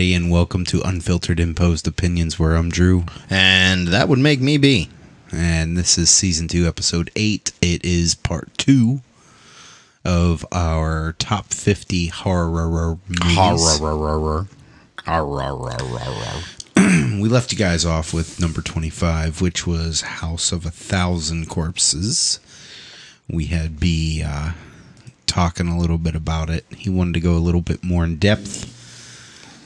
Everybody, and welcome to Unfiltered Imposed Opinions, where I'm Drew, And that would make me be. and this is season two, episode eight. It is part two of our top 50 horror movies. Horror. we left you guys off with number 25, which was House of a Thousand Corpses. We had B uh, talking a little bit about it. He wanted to go a little bit more in depth.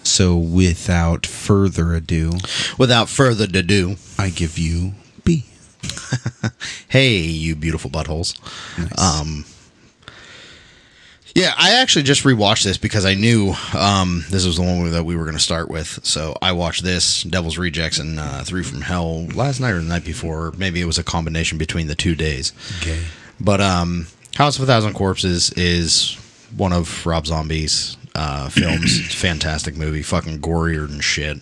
So, without further ado, Without further ado, I give you B. hey, you beautiful buttholes. Nice. Um, yeah, I actually just rewatched this because I knew um, this was the one that we were going to start with. So I watched this, Devil's Rejects, and uh, Three from Hell last night or the night before. Maybe it was a combination between the two days. okay. But um, House of a Thousand Corpses is one of Rob Zombie's uh, films. Fantastic movie, fucking gorier than shit.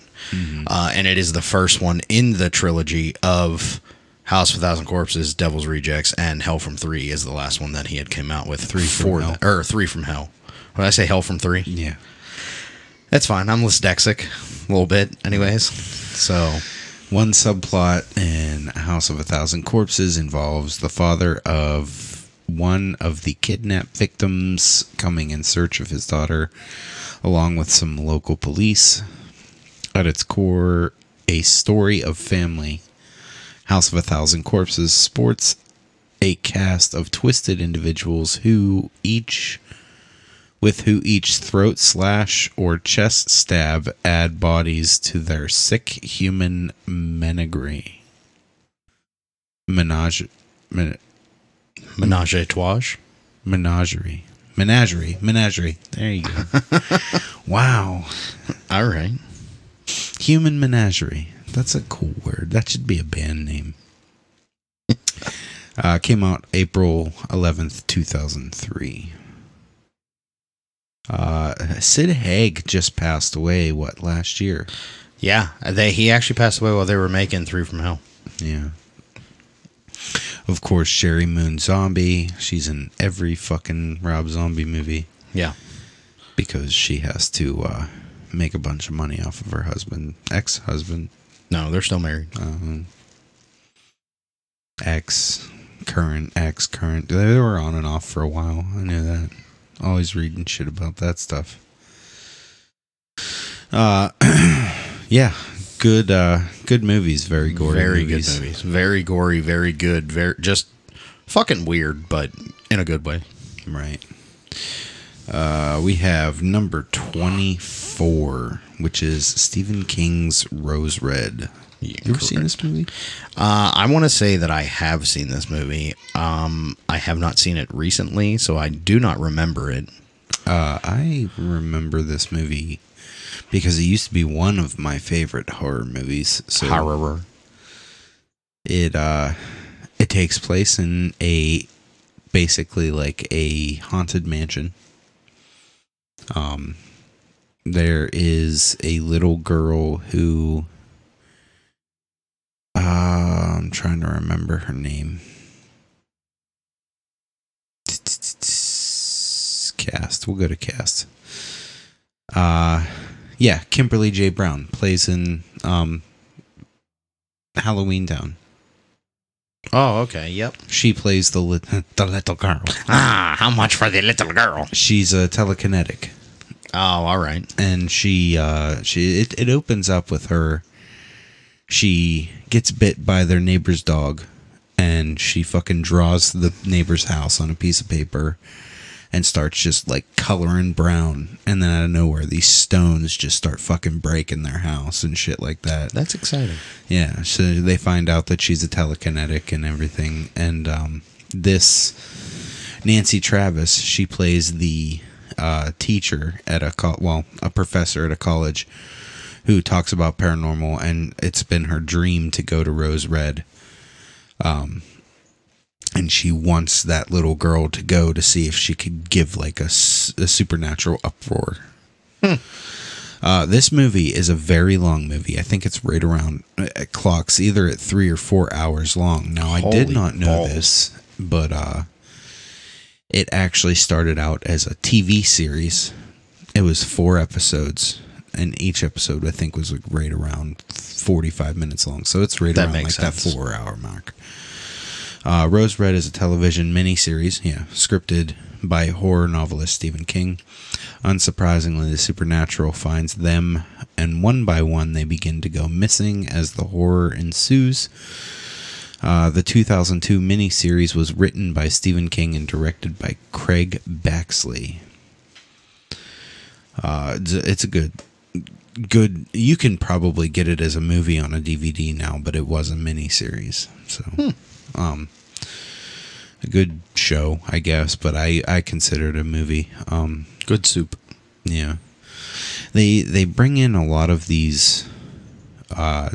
Uh, and it is the first one in the trilogy of House of a Thousand Corpses, Devil's Rejects, and Hell from Three is the last one that he had came out with. Three from for Hell. or Three from Hell. When I say Hell from Three, Yeah. that's fine. I'm dyslexic a little bit, anyways. So One subplot in House of a Thousand Corpses involves the father of one of the kidnapped victims coming in search of his daughter, along with some local police. At its core, a story of family. House of a Thousand Corpses sports a cast of twisted individuals who each with who each throat slash or chest stab add bodies to their sick human menagerie. Menage, men, Menage a Trois. menagerie, menagerie, menagerie. There you go. wow, All right. human menagerie. That's a cool word. That should be a band name. Uh, came out April 11th, 2003. Uh, Sid Haig just passed away, what, last year? Yeah, they he actually passed away while they were making Three from Hell. Yeah. Of course, Sheri Moon Zombie. She's in every fucking Rob Zombie movie Yeah. because she has to uh, make a bunch of money off of her husband, ex husband, No, they're still married. um, ex, current, ex, current. They were on and off for a while. I knew that. Always reading shit about that stuff. Uh, yeah, good, uh, good movies. Very gory, very movies. good movies. Very gory, very good, very just fucking weird, but in a good way. Right. Uh, we have number 24, which is Stephen King's Rose Red. You ever seen this movie? Uh, I want to say that I have seen this movie. Um, I have not seen it recently, so I do not remember it. Uh, I remember this movie because it used to be one of my favorite horror movies. So Horror. it uh it takes place in a basically like a haunted mansion um there is a little girl who uh, i'm trying to remember her name cast we'll go to cast uh yeah kimberly j brown plays in um halloween town Oh, okay. Yep. she plays the lit- the little girl. Ah, how much for the little girl? She's a telekinetic, Oh, all right. and she uh she it, it opens up with her. She gets bit by their neighbor's dog, and she fucking draws the neighbor's house on a piece of paper, and starts just like coloring brown, and then out of nowhere these stones just start fucking breaking their house and shit like that. That's exciting. Yeah, so they find out that she's a telekinetic and everything. And um, this Nancy Travis, she plays the uh, teacher at a co- well, a professor at a college who talks about paranormal, and it's been her dream to go to Rose Red. Um, and she wants that little girl to go to see if she could give like a supernatural uproar. Uh, this movie is a very long movie. I think it's right around uh, clocks either at three or four hours long. Now I did not know balls. this, but uh, it actually started out as a TV series, it was four episodes, and each episode I think was like right around forty-five minutes long. So it's right That around like makes that four-hour mark. Uh, Rose Red is a television miniseries, yeah, scripted by horror novelist Stephen King. Unsurprisingly, the supernatural finds them, and one by one they begin to go missing as the horror ensues. Uh, the 2002 miniseries was written by Stephen King and directed by Craig Baxley. Uh, it's, a, good, good. You can probably get it as a movie on a DVD now, but it was a miniseries, so um, a good show, I guess. But I I consider it a movie. Um, Good soup. yeah. They they bring in a lot of these uh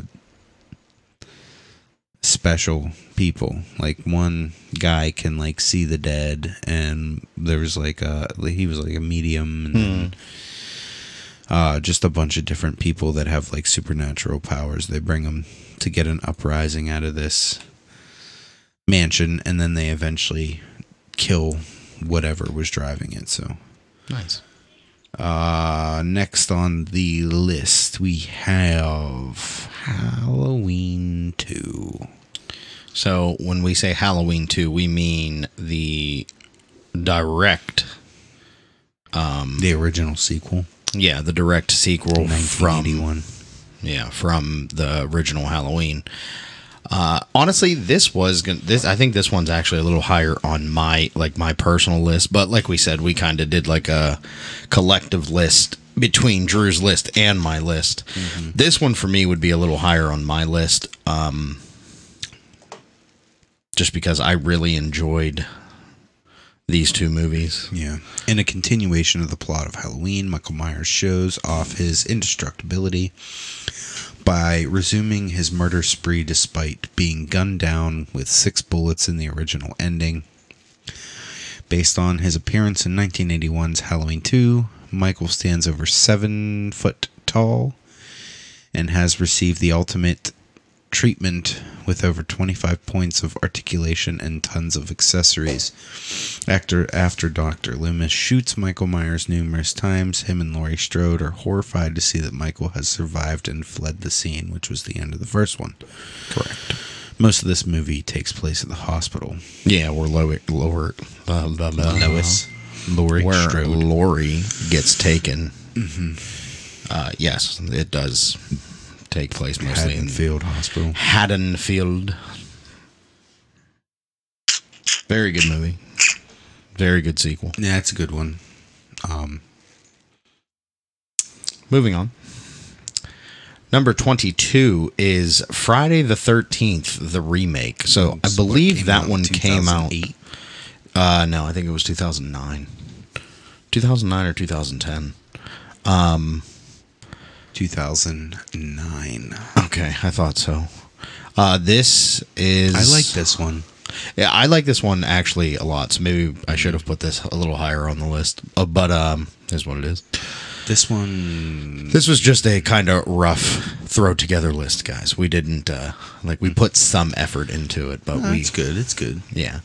special people. Like one guy can like see the dead and there was like a he was like a medium and then uh just a bunch of different people that have like supernatural powers. They bring them to get an uprising out of this mansion and then they eventually kill whatever was driving it. So Nice. uh, next on the list, we have Halloween 2. So when we say Halloween 2, we mean the direct, Um, The original sequel, yeah, the direct sequel from yeah from the original Halloween. Uh, honestly, this was gon- this. I think this one's actually a little higher on my like my personal list. But like we said, we kind of did like a collective list between Drew's list and my list. This one for me would be a little higher on my list, um, just because I really enjoyed these two movies. Yeah. In a continuation of the plot of Halloween, Michael Myers shows off his indestructibility by resuming his murder spree despite being gunned down with six bullets in the original ending. Based on his appearance in 1981's Halloween 2, Michael stands over seven foot tall and has received the ultimate treatment with over 25 points of articulation and tons of accessories. After, after Dr. Loomis shoots Michael Myers numerous times, him and Laurie Strode are horrified to see that Michael has survived and fled the scene, which was the end of the first one. Correct. Most of this movie takes place at the hospital. Yeah, where lower, lower, uh, blah, blah, Lois, Laurie where Strode. Lori gets taken. Uh, yes, it does take place mostly in Haddonfield Hospital. Haddonfield. Very good movie. Very good sequel. Yeah, it's a good one. Um, Moving on. Number 22 is Friday the 13th, the remake. So I believe that one came out. Uh, no, I think it was 2009. 2009 or 2010. Um, 2009. okay, I thought so. Uh, this is. I like this one. Yeah, I like this one actually a lot. So maybe I should have put this a little higher on the list. Uh, but um, is what it is. This one, This was just a kind of rough throw together list, guys. We didn't uh, like we put some effort into it, but we it's good. It's good. yeah.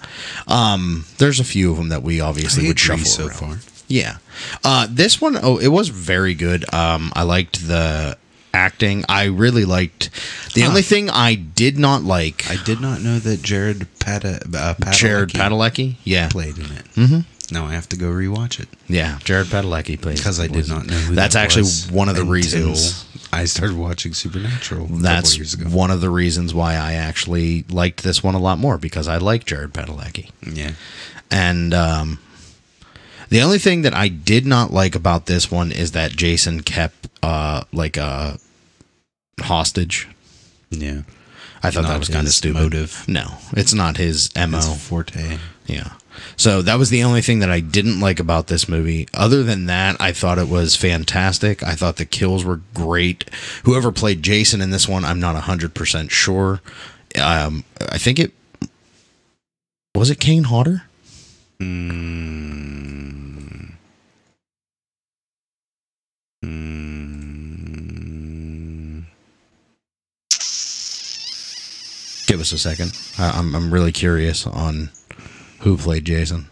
Um, there's a few of them that we obviously I would shuffle so around. far. Yeah. Uh, this one, oh, it was very good. Um, I liked the acting. I really liked. The Huh. only thing I did not like, I did not know that Jared Pata, uh, Padalecki Jared Padalecki. Yeah, played in it. Mm-hmm. Now I have to go rewatch it yeah, Jared Padalecki plays because I did not know who That's that actually one of the reasons. I started watching Supernatural. That's couple years ago. one of the reasons why I actually liked this one a lot more because I like Jared Padalecki. Yeah. And um, the only thing that I did not like about this one is that Jason kept uh, like a hostage. Yeah. I thought that was kind of stupid. motive. No, it's not his mo. His forte. Yeah. So that was the only thing that I didn't like about this movie. Other than that, I thought it was fantastic. I thought the kills were great. Whoever played Jason in this one, I'm not 100% sure. Um, I think it was it Kane Hodder? Mm. Mm. Give us a second. I, I'm I'm really curious on who played Jason.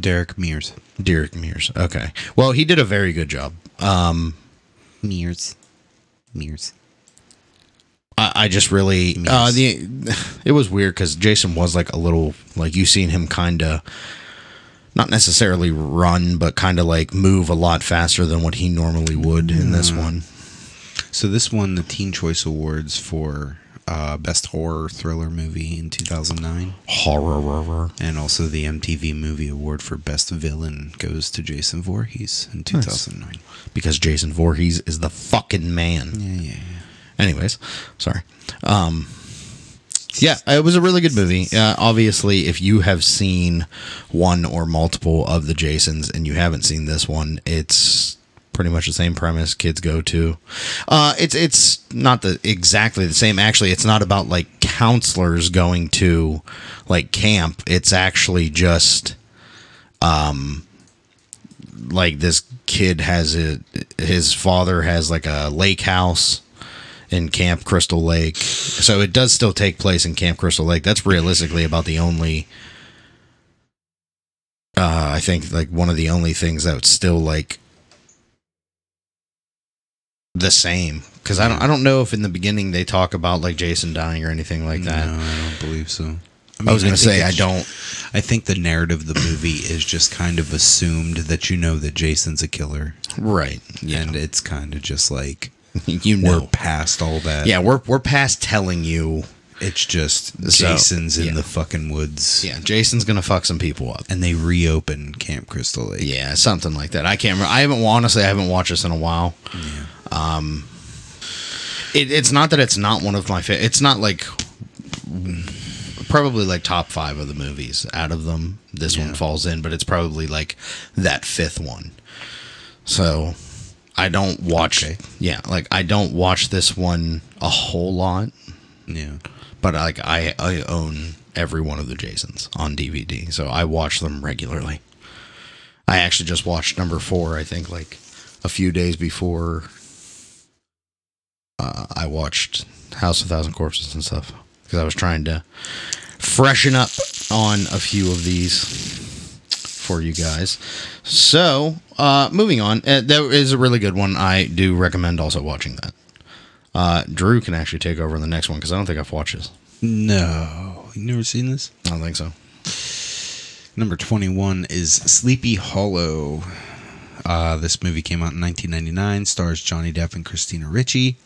Derek Mears. Derek Mears. Okay. Well, he did a very good job. Um, Mears. Mears. I, I just really uh, the it was weird because Jason was like a little like you seen him kind of not necessarily run, but kind of like move a lot faster than what he normally would in this one. So this won the Teen Choice Awards for uh, Best Horror Thriller Movie in 2009. Horror. Horror. And also the MTV Movie Award for Best Villain goes to Jason Voorhees in 2009. Because Jason Voorhees is the fucking man. Yeah, yeah, yeah. Anyways, sorry. Um, yeah, it was a really good movie. Uh, obviously, if you have seen one or multiple of the Jasons and you haven't seen this one, it's pretty much the same premise. Kids go to. Uh, it's it's not the exactly the same. Actually, it's not about like counselors going to like camp. It's actually just um like this kid has a his father has like a lake house in Camp Crystal Lake. So it does still take place in Camp Crystal Lake. That's realistically about the only uh I think like one of the only things that's still like the same cuz I don't I don't know if in the beginning they talk about like Jason dying or anything like that. No, I don't believe so. I, was going to say I don't I think the narrative of the movie is just kind of assumed that you know that Jason's a killer. right. Yeah. And it's kind of just like you know. we're past all that. Yeah, we're we're past telling you. It's just So, Jason's in yeah. the fucking woods. Yeah, Jason's going to fuck some people up. And they reopen Camp Crystal Lake. Yeah, something like that. I can't remember. I haven't honestly. I haven't watched this in a while. Um, it, it's not that it's not one of my. Fa- it's not like probably like top five of the movies. Out of them, this one falls in, but it's probably like that fifth one. So I don't watch. Okay. Yeah, like I don't watch this one a whole lot, Yeah. but like I I own every one of the Jasons on DVD, so I watch them regularly. I actually just watched number four. I think like a few days before uh, I watched House of Thousand Corpses and stuff because I was trying to freshen up on a few of these for you guys. So, uh, moving on, uh, that is a really good one. I do recommend also watching that. Uh, Drew can actually take over in the next one because I don't think I've watched this. No. You never seen this? I don't think so. Number 21 is Sleepy Hollow. Uh, this movie came out in 1999, stars Johnny Depp and Christina Ricci.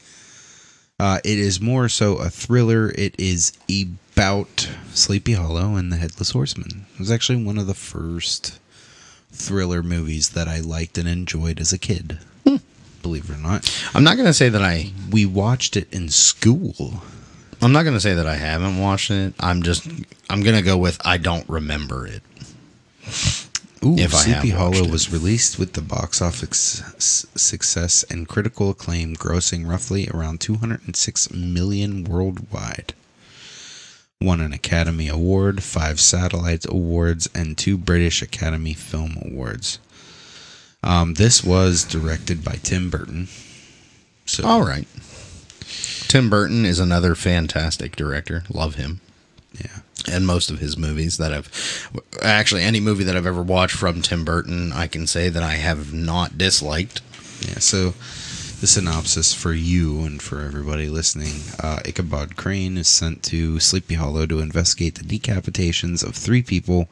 Uh, it is more so a thriller. It is about Sleepy Hollow and the Headless Horseman. It was actually one of the first thriller movies that I liked and enjoyed as a kid. Hmm. Believe it or not. I'm not gonna say that I. We watched it in school. I'm not gonna say that I haven't watched it. I'm just. I'm gonna go with I don't remember it. Ooh, If Sleepy Hollow was released with the box office success and critical acclaim, grossing roughly around 206 million worldwide. Won an Academy Award, five Satellite Awards, and two British Academy Film Awards. Um, this was directed by Tim Burton. So, All right. Tim Burton is another fantastic director. Love him. yeah. and most of his movies that I've actually any movie that I've ever watched from Tim Burton, I can say that I have not disliked. Yeah, so the synopsis for you and for everybody listening uh, Ichabod Crane is sent to Sleepy Hollow to investigate the decapitations of three people,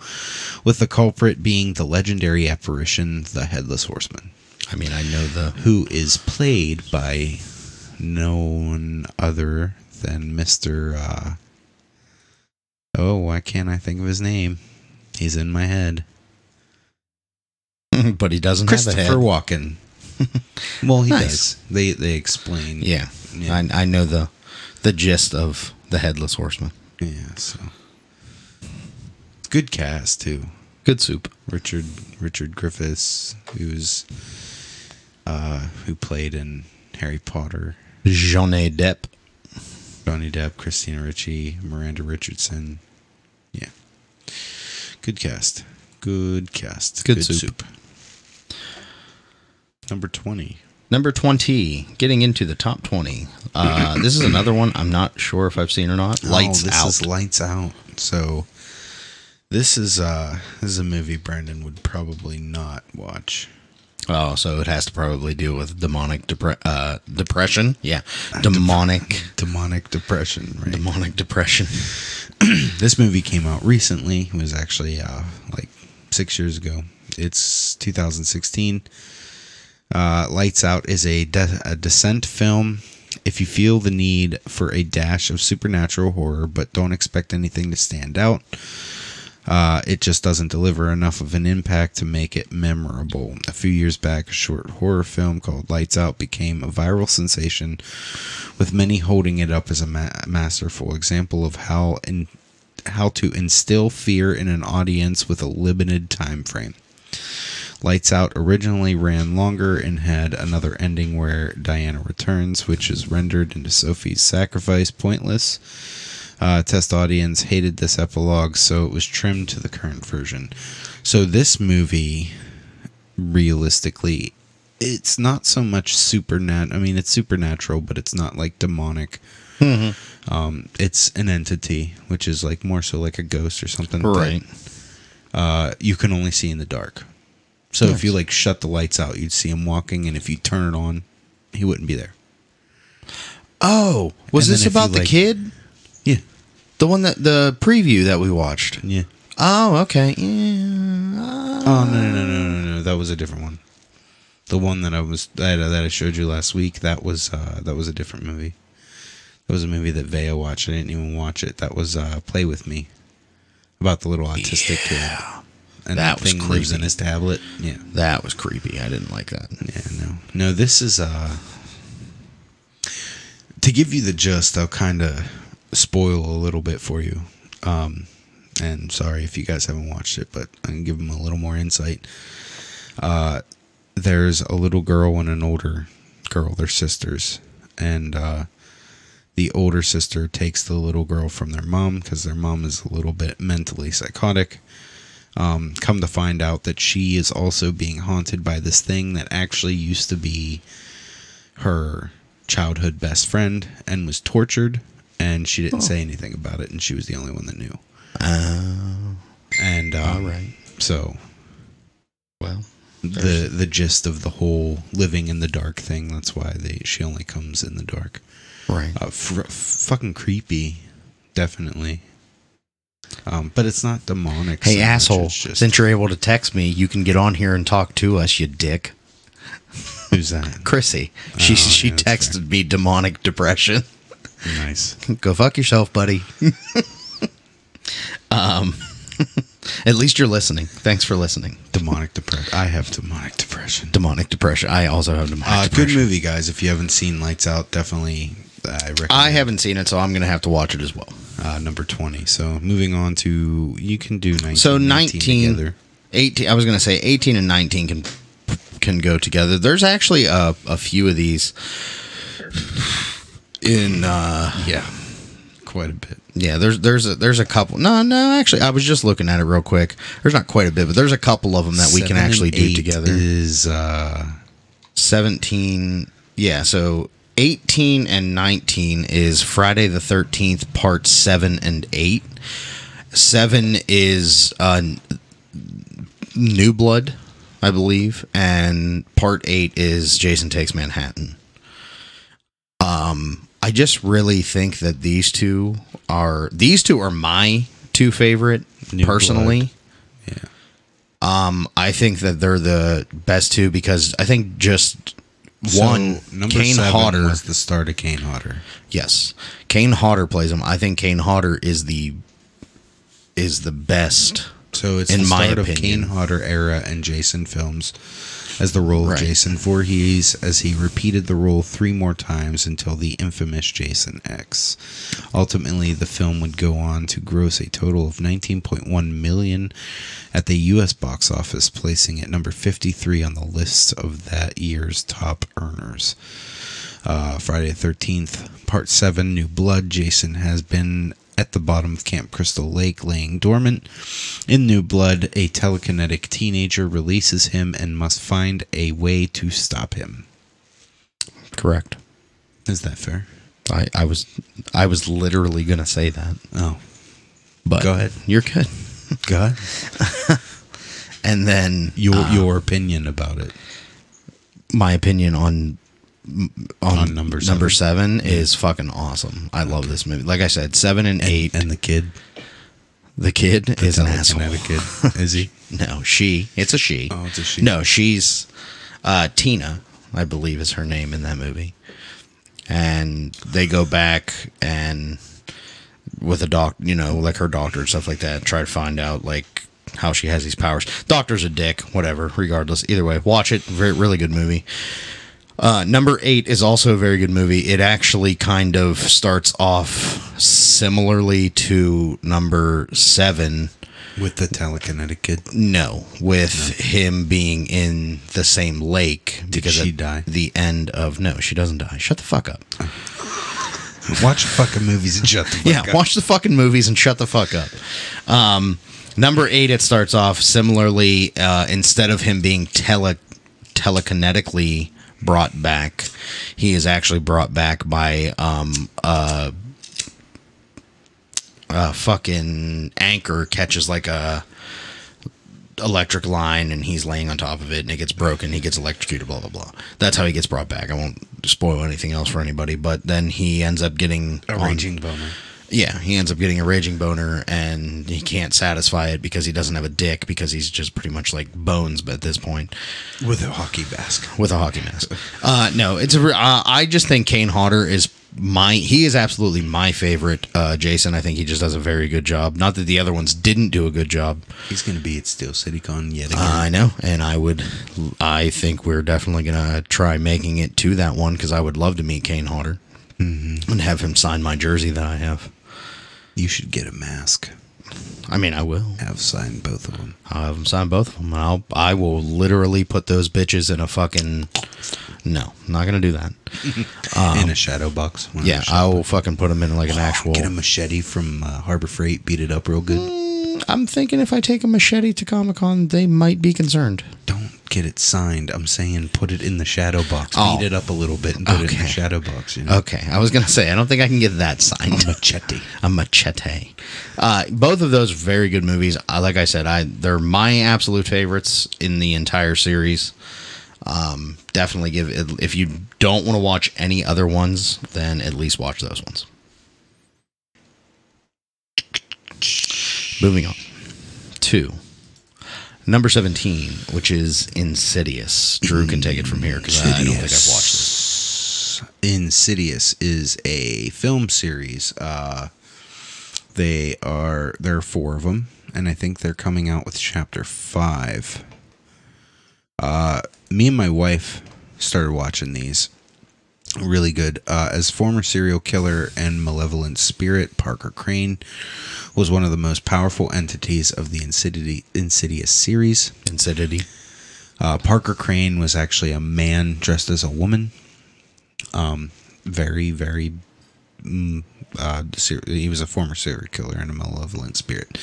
with the culprit being the legendary apparition, the Headless Horseman, I mean, I know the who is played by no one other than Mr. Uh, oh, why can't I think of his name? He's in my head. but he doesn't have a Christopher head. Walken. well, he Nice. does. They they explain. Yeah, Yeah. I, I know the the gist of the Headless Horseman. Yeah, so good cast too. Good soup. Richard Richard Griffiths, who's uh who played in Harry Potter. Johnny Depp. Johnny Depp, Christina Ricci, Miranda Richardson. Yeah. Good cast. Good cast. Good soup. Number 20. Number 20, getting into the top 20. Uh, this is another one I'm not sure if I've seen or not. Lights oh, this Out. is Lights Out. So This is uh this is a movie Brandon would probably not watch. Oh, so it has to probably deal with demonic depre- uh, depression. Yeah, demonic, Demonic depression, right? demonic depression. this movie came out recently. It was actually uh like 6 years ago. It's 2016. Uh, Lights Out is a, de- a descent film. If you feel the need for a dash of supernatural horror but don't expect anything to stand out, uh, it just doesn't deliver enough of an impact to make it memorable. A few years back, a short horror film called Lights Out became a viral sensation, with many holding it up as a ma- masterful example of how in how to instill fear in an audience with a limited time frame. Lights Out originally ran longer and had another ending where Diana returns, which is rendered into Sophie's sacrifice pointless. Uh, test audience hated this epilogue, so it was trimmed to the current version. So this movie, realistically, it's not so much supernat. I mean, it's supernatural, but it's not like demonic. Um, it's an entity, which is like more so like a ghost or something. that, Right. uh, you can only see in the dark. So if you like shut the lights out, you'd see him walking, and if you turn it on, he wouldn't be there. Oh, was And this you, about the like- kid? Yeah, The one that the preview that we watched. yeah. Oh, okay. Yeah. Oh no no no no no no! That was a different one. The one that I was that, that I showed you last week. That was uh, that was a different movie. That was a movie that Vea watched. I didn't even watch it. That was uh, Play with Me, about the little autistic kid. And That that was thing lives in creepy. his tablet. Yeah. That was creepy. I didn't like that. Yeah, no. No, this is uh to give you the gist, I'll kind of spoil a little bit for you. Um and sorry if you guys haven't watched it, but I can give them a little more insight. Uh there's a little girl and an older girl, they're sisters, and uh the older sister takes the little girl from their mom because their mom is a little bit mentally psychotic um, come to find out that she is also being haunted by this thing that actually used to be her childhood best friend and was tortured and she didn't say anything about it and she was the only one that knew. Oh, and um, all right. so Well, the the gist of the whole living in the dark thing that's why they she only comes in the dark. Right. uh, fr- fucking creepy definitely um, but it's not demonic Hey, much, asshole! just- Since you're able to text me, you can get on here and talk to us, you dick. who's that Chrissy. She Oh, she yeah, texted me demonic depression. nice Go fuck yourself, buddy. um, at least you're listening. Thanks for listening. demonic depression. I have demonic depression. Demonic depression. I also have demonic Uh, good movie, guys. If you haven't seen Lights Out, definitely I recommend. I haven't seen it, so I'm gonna have to watch it as well. Uh, number twenty. So moving on to you can do nineteen. So 19, together. 18 I was going to say 18 and 19 can can go together. There's actually a, a few of these in uh Yeah, quite a bit. yeah, there's there's a, there's a couple. No, no, actually I was just looking at it real quick. There's not quite a bit, but there's a couple of them that we can actually do together. Is uh 17 yeah, so 18 and 19 is Friday the 13th part 7 and 8. 7 is uh New Blood, I believe, and part 8 is Jason Takes Manhattan. Um I just really think that these two are these two are my two favorite New personally. yeah. Um, I think that they're the best two because I think just one number Kane Hodder. was the start of Kane Hodder. yes, Kane Hodder plays him. I think Kane Hodder is the is the best. So it's In the my start of. Kane Hodder era and Jason films as the role Right. of Jason Voorhees as he repeated the role three more times until the infamous Jason X. Ultimately, the film would go on to gross a total of 19.1 million at the US box office, placing it number 53 on the list of that year's top earners. Uh, Friday the 13th, Part 7, New Blood. Jason has been at the bottom of Camp Crystal Lake laying dormant. In New Blood, a telekinetic teenager releases him and must find a way to stop him. Correct. Is that fair? I, I was I was literally gonna say that, Oh, but Go ahead. You're good. Go ahead. and then your uh, your opinion about it. my opinion on on, On number number seven is fucking awesome. I love this movie. Like I said, seven and eight. And the kid the kid the is an asshole. kid, is he? No, she. It's a she. Oh, it's a she. No, she's uh, Tina, I believe is her name in that movie. And they go back and with a doc, you know, like her doctor and stuff like that, try to find out like how she has these powers. Doctor's a dick, whatever. Regardless, either way, watch it. Very, really good movie. Uh, number eight is also a very good movie. It actually kind of starts off similarly to number seven. With the telekinetic kid. No, with him being in the same lake because she die? The end of no, she doesn't die. Shut the fuck up. Watch fucking movies and shut the fuck yeah, up. watch the fucking movies and shut the fuck up. Um, number eight, it starts off similarly. Uh, instead of him being tele telekinetically brought back, he is actually brought back by um, a, a fucking anchor catches like a electric line and he's laying on top of it and it gets broken. He gets electrocuted blah blah blah. That's how he gets brought back. I won't spoil anything else for anybody but then he ends up getting A on- raging boner. Yeah, he ends up getting a raging boner and he can't satisfy it because he doesn't have a dick because he's just pretty much like bones at this point With a hockey mask. with a hockey mask. Uh, no, it's a. Uh, I just think Kane Hodder is my. He is absolutely my favorite. Uh, Jason, I think he just does a very good job. Not that the other ones didn't do a good job. He's going to be at Steel City Con yet again. I know, and I would. I think we're definitely gonna try making it to that one because I would love to meet Kane Hodder and have him sign my jersey that I have. You should get a mask. I mean, I will. Have signed both of them. I'll have them sign both of them. I'll, I will literally put those bitches in a fucking. No, I'm not gonna do that. in a shadow box. Um, Yeah, I will fucking put them in like an actual. Get a machete from uh, Harbor Freight, beat it up real good. I'm thinking if I take a machete to Comic Con, they might be concerned. Don't get it signed. I'm saying put it in the shadow box. Oh. Beat it up a little bit and put it in the shadow box. You know? Okay, I was gonna say I don't think I can get that signed. A machete. a machete. Uh, both of those very good movies. Uh, like I said, I they're my absolute favorites in the entire series. Um, definitely give it, if you don't want to watch any other ones, then at least watch those ones. Moving on to number seventeen, which is Insidious. Drew can take it from here because I don't think I've watched. Insidious is a film series. Uh, they are there are four of them, and I think they're coming out with chapter five. Uh, me and my wife started watching these. Really good. Uh, as former serial killer and malevolent spirit, Parker Crane was one of the most powerful entities of the Insidious, Insidious series. Insidious. Uh, Parker Crane was actually a man dressed as a woman. Um, very, very. Mm, uh, he was a former serial killer and a malevolent spirit.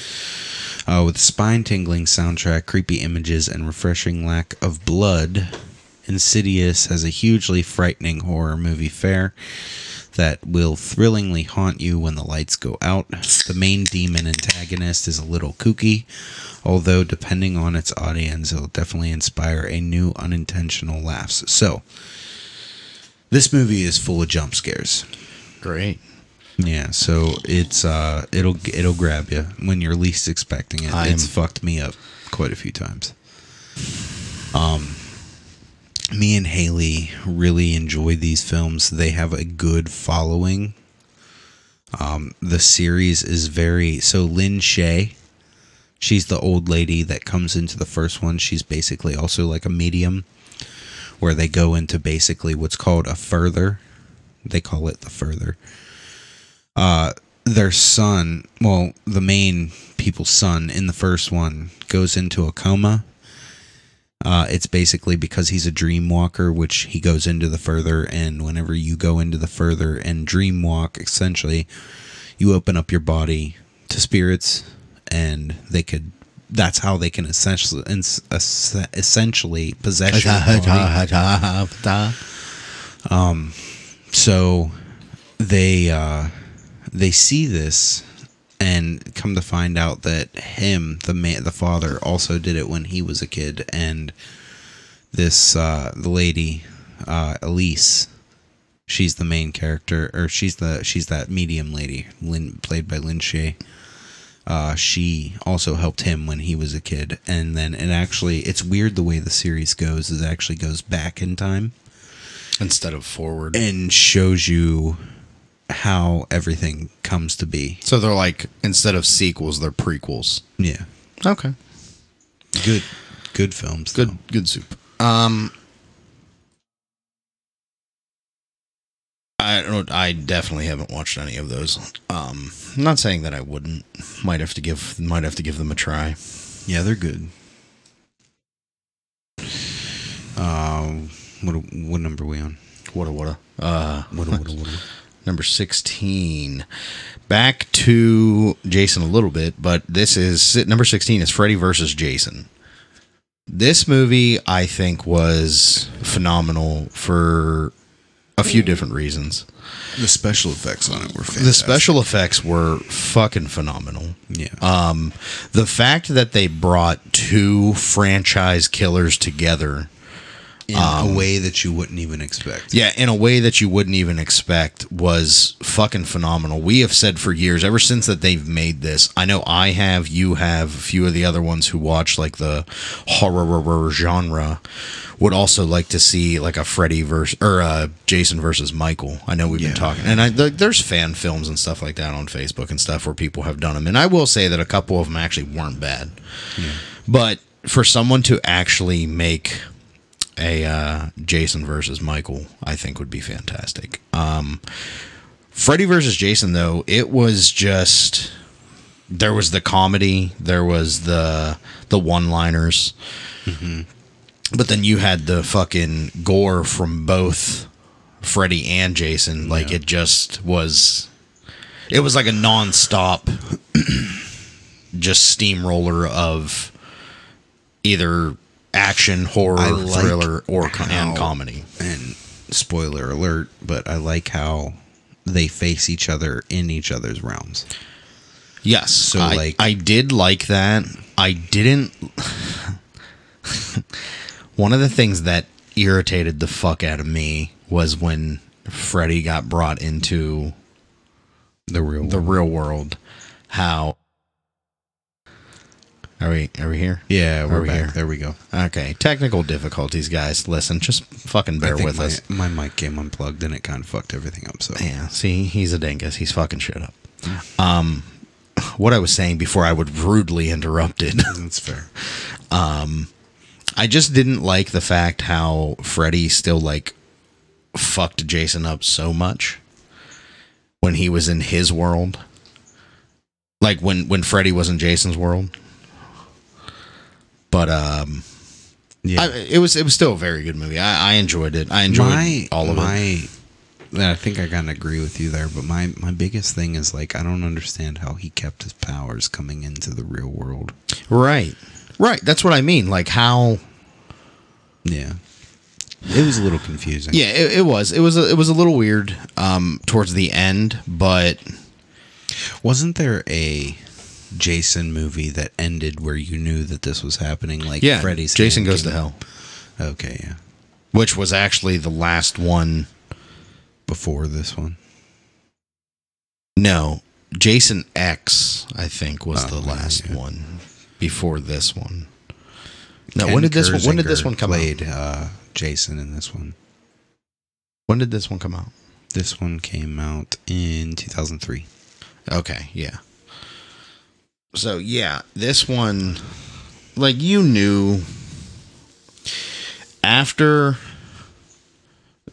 Uh, with spine tingling soundtrack, creepy images, and refreshing lack of blood, Insidious has a hugely frightening horror movie fare that will thrillingly haunt you when the lights go out. The main demon antagonist is a little kooky, although depending on its audience, it'll definitely inspire a new unintentional laughs. So, this movie is full of jump scares. Great. Yeah, so it's uh it'll it'll grab you when you're least expecting it. I it's fucked me up quite a few times. Um me and Haley really enjoy these films. They have a good following. Um the series is very so Lin Shaye she's the old lady that comes into the first one. She's basically also like a medium where they go into basically what's called a further. They call it the further uh their son well the main people's son in the first one goes into a coma uh it's basically because he's a dream walker which he goes into the further and whenever you go into the further and dream walk essentially you open up your body to spirits and they could that's how they can essentially essentially possess your body. um, so they uh they see this and come to find out that him, the man, the father, also did it when he was a kid, and this uh, the lady, uh, Elise, she's the main character, or she's the she's that medium lady, Lin, played by Lin Shaye. Uh, she also helped him when he was a kid, and then it actually it's weird the way the series goes. Is it actually goes back in time Instead of forward. and shows you how everything comes to be. So they're like instead of sequels, they're prequels. Yeah, Okay. good, good films. Good though. good soup. Um I don't I definitely haven't watched any of those. Um I'm not saying that I wouldn't. Might have to give might have to give them a try. Yeah, they're good. Um, what what number are we on? What a what a uh What a what a what? Number 16 back to jason a little bit but this is number 16 is freddy versus jason this movie i think was phenomenal for a few different reasons The special effects on it were fantastic. the special effects were fucking phenomenal yeah. um, the fact that they brought two franchise killers together in a way that you wouldn't even expect. Yeah, in a way that you wouldn't even expect was fucking phenomenal. We have said for years, ever since that they've made this. I know I have, you have, a few of the other ones who watch like the horror genre would also like to see like a Freddy versus or uh, Jason versus Michael. I know we've Yeah. been talking, and I, th- there's fan films and stuff like that on Facebook and stuff where people have done them, and I will say that a couple of them actually weren't bad. But for someone to actually make a uh, Jason versus Michael, I think would be fantastic. Um, Freddy versus Jason, though, it was just there was the comedy, there was the the one liners, but then you had the fucking gore from both Freddy and Jason. Like Yeah. it just was, it was like a nonstop, just steamroller of either action, horror, like thriller, or how- and comedy. And spoiler alert, but I like how they face each other in each other's realms. Yes. So, I, like- I did like that. I didn't. One of the things that irritated the fuck out of me was when Freddy got brought into The real the real world. How are we? Are we here? Yeah, we're we back. here? There we go. Okay. Technical difficulties, guys. Listen, just fucking bear with my, us. my mic came unplugged and it kind of fucked everything up. So Yeah. See, he's a dingus. He's fucking shit up. Um, what I was saying before I would rudely interrupted. that's fair. um, I just didn't like the fact how Freddy still like fucked Jason up so much when he was in his world. Like when when Freddy was in Jason's world. But um Yeah, I, it was it was still a very good movie. I, I enjoyed it. I enjoyed my all of it. my. I think I kind of agree with you there, but my my biggest thing is like I don't understand how he kept his powers coming into the real world. Right. Right. That's what I mean. Like how Yeah, it was a little confusing. Yeah, it, it was. It was a, it was a little weird um towards the end, but wasn't there a Jason movie that ended where you knew that this was happening? Like yeah, Freddy's Jason goes to hell, Okay, yeah, which was actually the last one before this one. No, Jason X, I think, was Oh, the last yeah. one before this one. No, Ken when did this one? When did this one come played, out? uh, Jason in this one. When did this one come out? This one came out in 2003. Okay, yeah. So yeah, this one, like you knew after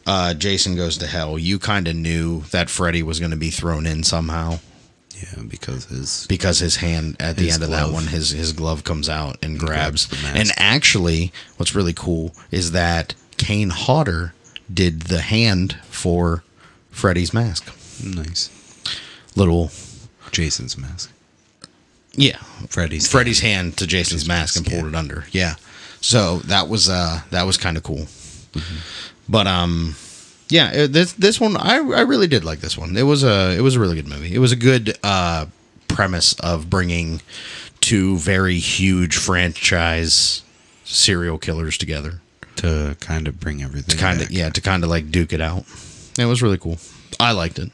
uh, Jason goes to hell, you kind of knew that Freddy was going to be thrown in somehow. Yeah, because his because his hand at the His end of that one his his glove comes out and grabs, grabs. the and actually what's really cool is that Kane Hodder did the hand for Freddy's mask. Nice. Little Jason's mask. Yeah. Freddy's Freddy's hand. to Jason's Jason's mask and pulled it under. Yeah. So that was uh that was kind of cool. Mm-hmm. but um yeah this this one I I really did like this one. It was a it was a really good movie. It was a good uh premise of bringing two very huge franchise serial killers together. To kind of bring everything to kind of yeah to kind of like duke it out. It was really cool. I liked it.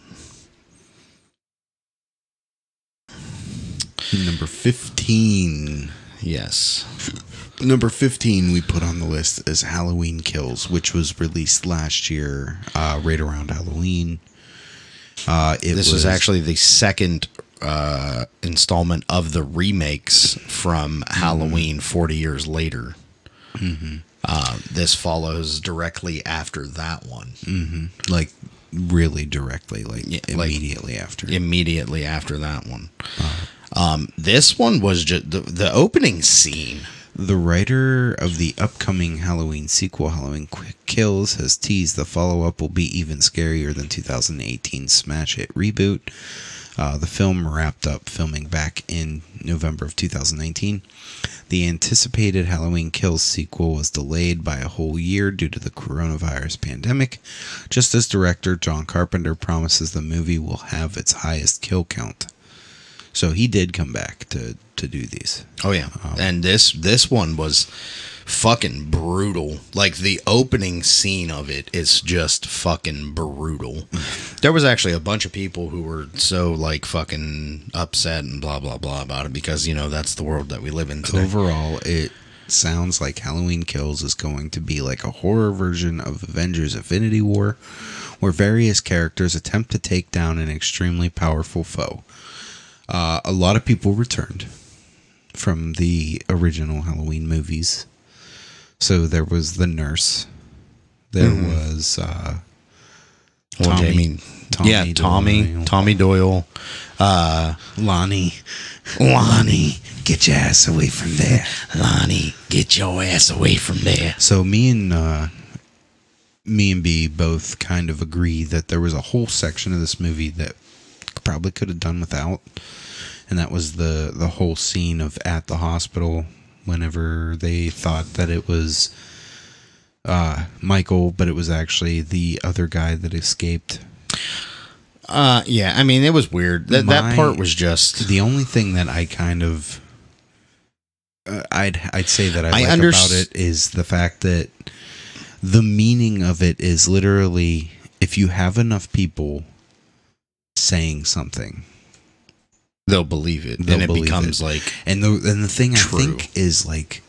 Number 15. Yes. Number 15 we put on the list is Halloween Kills, which was released last year, uh, right around Halloween. Uh, it This was is actually the second uh, installment of the remakes from Halloween 40 years later. Uh, this follows directly after that one. like really directly, like Yeah, like- immediately after. Immediately after that one. Um, this one was just the, the opening scene. The writer of the upcoming Halloween sequel, Halloween Quick Kills, has teased the follow up will be even scarier than 2018 smash hit reboot. Uh, the film wrapped up filming back in November of 2019. The anticipated Halloween Kills sequel was delayed by a whole year due to the coronavirus pandemic, just as director John Carpenter promises the movie will have its highest kill count. So he did come back to, to do these. Oh yeah, um, and this this one was fucking brutal. Like the opening scene of it is just fucking brutal. Mm. there was actually a bunch of people who were so like fucking upset and blah blah blah about it because you know that's the world that we live in today. Overall, it sounds like Halloween Kills is going to be like a horror version of Avengers Infinity War, where various characters attempt to take down an extremely powerful foe. Uh, a lot of people returned from the original Halloween movies. So there was the nurse. There was uh, Well, Tommy- I mean, Tommy yeah, Tommy, Doyle. Tommy Doyle. Lonnie. Lonnie, get your ass away from there. Lonnie, get your ass away from there. So me and uh, me and B both kind of agree that there was a whole section of this movie that probably could have done without, and that was the the whole scene of at the hospital whenever they thought that it was uh, Michael, but it was actually the other guy that escaped. Uh, yeah, I mean, it was weird. That My- that part was just. The only thing that I kind of uh, I'd I'd say that I, I like unders- about it is the fact that the meaning of it is literally if you have enough people saying something, They'll believe it, They'll and it becomes it. like and the and the thing True. I think is like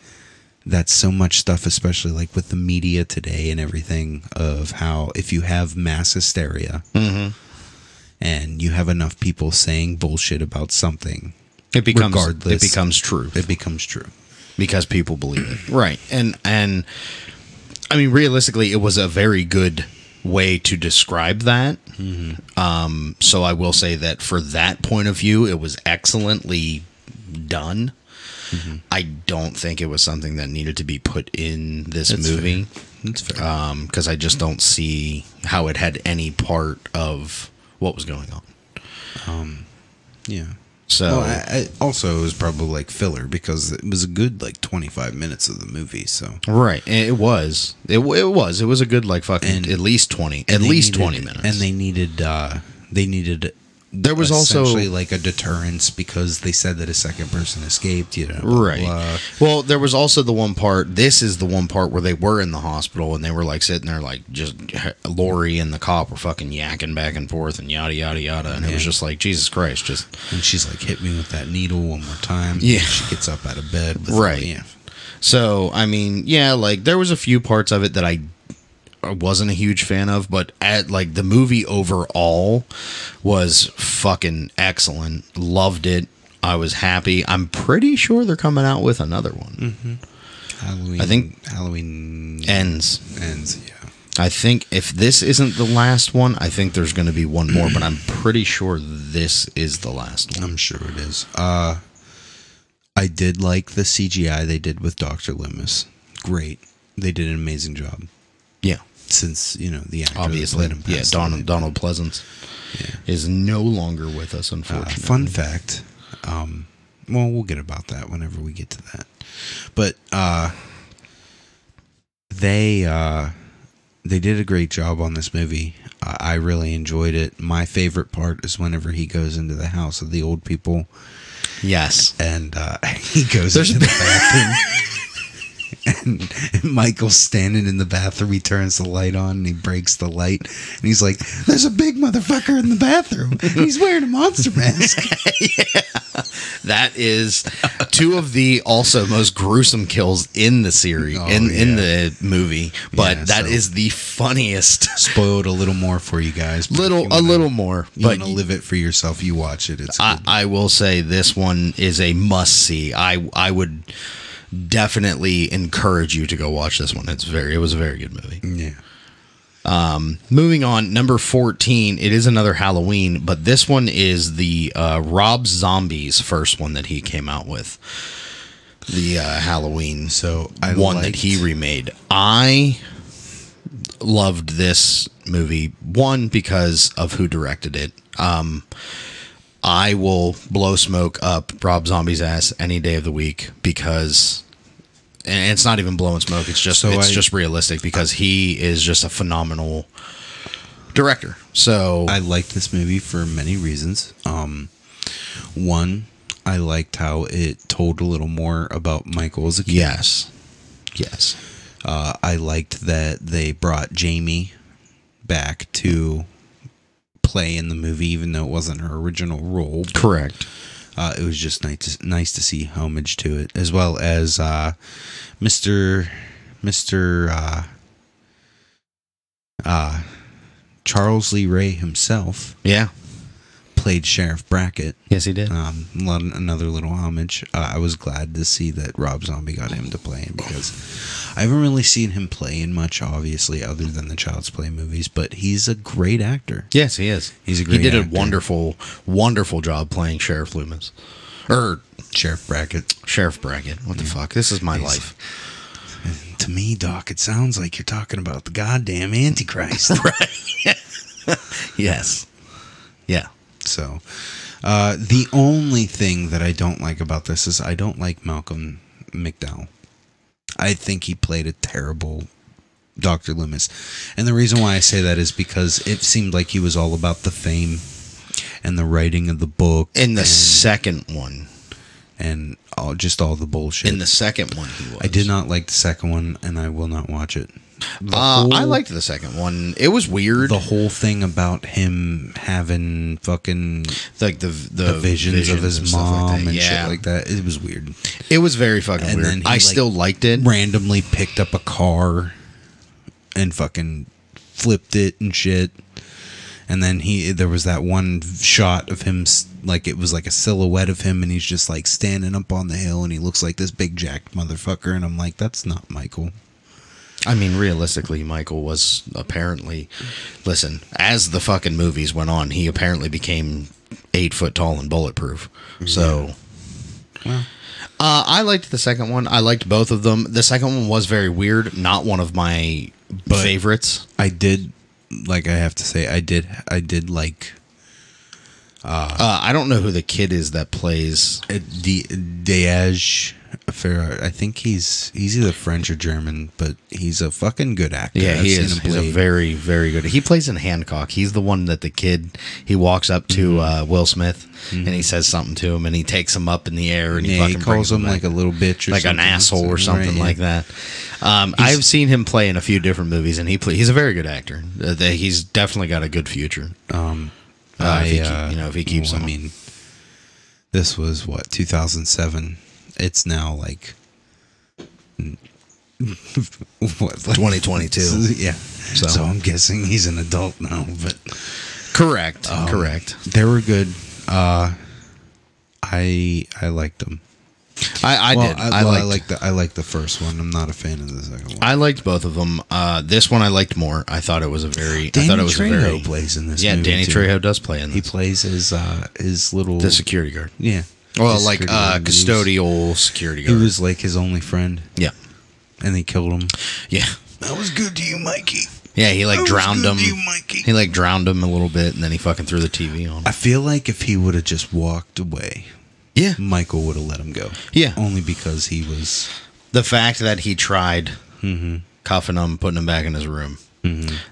that's so much stuff, especially like with the media today and everything, of how if you have mass hysteria Mhm. and you have enough people saying bullshit about something, it becomes Regardless. it becomes true. it becomes true. because people believe it. Right. And and I mean realistically it was a very good way to describe that. Um so I will say that for that point of view it was excellently done. I don't think it was something that needed to be put in this That's movie. That's fair. Um because I just don't see how it had any part of what was going on. yeah. So Well, I, I also it was probably like filler because it was a good like 25 minutes of the movie. So Right, it was. It, it was. It was a good like fucking And- at least twenty, at least needed- twenty minutes. and they needed uh they needed there was also like a deterrence because they said that a second person escaped. You know, blah, right. blah. Well, there was also the one part. This is the one part where they were in the hospital and they were like sitting there, like just Lori and the cop were fucking yakking back and forth and yada yada yada, and it was just like Jesus Christ, just And she's like, "Hit me with that needle one more time." Yeah. She gets up out of bed. With, Right. Yeah. So, I mean, yeah, like there was a few parts of it that I I wasn't a huge fan of, but at like the movie overall was fucking excellent. Loved it. I was happy. I'm pretty sure they're coming out with another one. Halloween. I think- Halloween Ends. ends. Yeah. I think if this isn't the last one, I think there's going to be one more, but I'm pretty sure this is the last one. I'm sure it is. Uh, I did like the CGI they did with Doctor Loomis. Great. They did an amazing job. Yeah, Since you know the actor obviously. Yeah, Donald. Donald Pleasence Yeah. is no longer with us, Uh, unfortunately. fun fact. Um, well, we'll get about that whenever we get to that. But uh, they uh, they did a great job on this movie. I I really enjoyed it. My favorite part is whenever he goes into the house of the old people Yes. and uh, he goes There's- into the bathroom. And Michael's standing in the bathroom. He turns the light on and he breaks the light. And he's like, There's a big motherfucker in the bathroom. He's wearing a monster mask. That is two of the also most gruesome kills in the series Oh, in in the movie, but Yeah, that so- is the funniest. Spoiled a little more for you guys. little you a wanna- little more, You but want to live it for yourself. You watch it. It's I. I will say this one is a must see. I I would definitely encourage you to go watch this one. It's very it was a very good movie. yeah. Um, moving on, number 14, it is another Halloween, but this one is the uh, Rob Zombie's first one that he came out with. The uh, Halloween So I one that he remade. I loved this movie, one, because of who directed it. Um, I will blow smoke up Rob Zombie's ass any day of the week because and it's not even blowing smoke. It's just So it's I- just realistic because he is just a phenomenal director. So I liked this movie for many reasons. Um, one, I liked how it told a little more about Michael as a kid. yes, yes, Uh, I liked that they brought Jamie back to play in the movie, even though it wasn't her original role. correct. Uh, it was just nice to, nice to see homage to it, as well as uh, Mr. Mr. Uh, uh, Charles Lee Ray himself Yeah, played Sheriff Brackett. yes, he did. Um, another little homage. Uh, I was glad to see that Rob Zombie got him to play him because I haven't really seen him play in much, obviously, other than the Child's Play movies. But he's a great actor. yes, he is. He's a great. he did a wonderful, wonderful job playing Sheriff Loomis or Sheriff Brackett. Sheriff Brackett. What the fuck? This is my He's- life. To me, Doc, it sounds like you're talking about the goddamn Antichrist. Right. yes. Yeah. So, uh, the only thing that I don't like about this is I don't like Malcolm McDowell. I think he played a terrible Dr. Loomis. And the reason why I say that is because it seemed like he was all about the fame and the writing of the book In the and, second one, and all, just all the bullshit. in the second one, he was. I did not like the second one and I will not watch it. Uh, I liked the second one. It was weird. the whole thing about him having fucking like the the, the visions, of his and mom like and yeah. shit like that. It was weird. It was very fucking And weird. he, I like, still liked it. Randomly picked up a car and fucking flipped it and shit. And then he there was that one shot of him like it was like a silhouette of him and he's just like standing up on the hill and he looks like this big jacked motherfucker and I'm like that's not Michael. I mean, realistically, Michael was apparently. Listen, as the fucking movies went on, he apparently became eight foot tall and bulletproof. So. Well. Uh, I liked the second one. I liked both of them. The second one was very weird. Not one of my But- favorites. I did like I have to say I did I did like Uh, I don't know who the kid is that plays. uh, D- Daeg Faerch. I think he's he's either French or German, but he's a fucking good actor. Yeah, I've he is. He's a very, very good. He plays in Hancock. He's the one that the kid he walks up to uh, Will Smith and he says something to him and he takes him up in the air and he yeah, fucking he calls him like a little bitch, or like an asshole or Right, something yeah. like that. Um, I've seen him play in a few different movies and he play, he's a very good actor. Uh, he's definitely got a good future. Um, Uh, I, if he uh, you know, if he keeps well, I mean, this was what 2007. It's now like what like, 2022. Yeah. So- So. I'm guessing he's an adult now, but Correct. um, correct. They were good. Uh, I I liked them. I, I Well, did. I, I, well, liked, I like the I like the first one. I'm not a fan of the second one. I liked both of them. Uh, this one I liked more. I thought it was a very. I thought it was Trejo a very. plays in this. Yeah, movie, Danny too. Trejo does play in He plays his uh his little the security guard. yeah. Well, like security uh, guard. Custodial security guard. He was like his only friend, yeah, and they killed him. yeah, That was good to you, Mikey. yeah. He like That was drowned good him. to you, Mikey. He like drowned him a little bit, and then he fucking threw the TV on. I feel like if he would have just walked away, Yeah, Michael would have let him go. Yeah. only because he was. the fact that he tried Mm-hmm. cuffing him, putting him back in his room.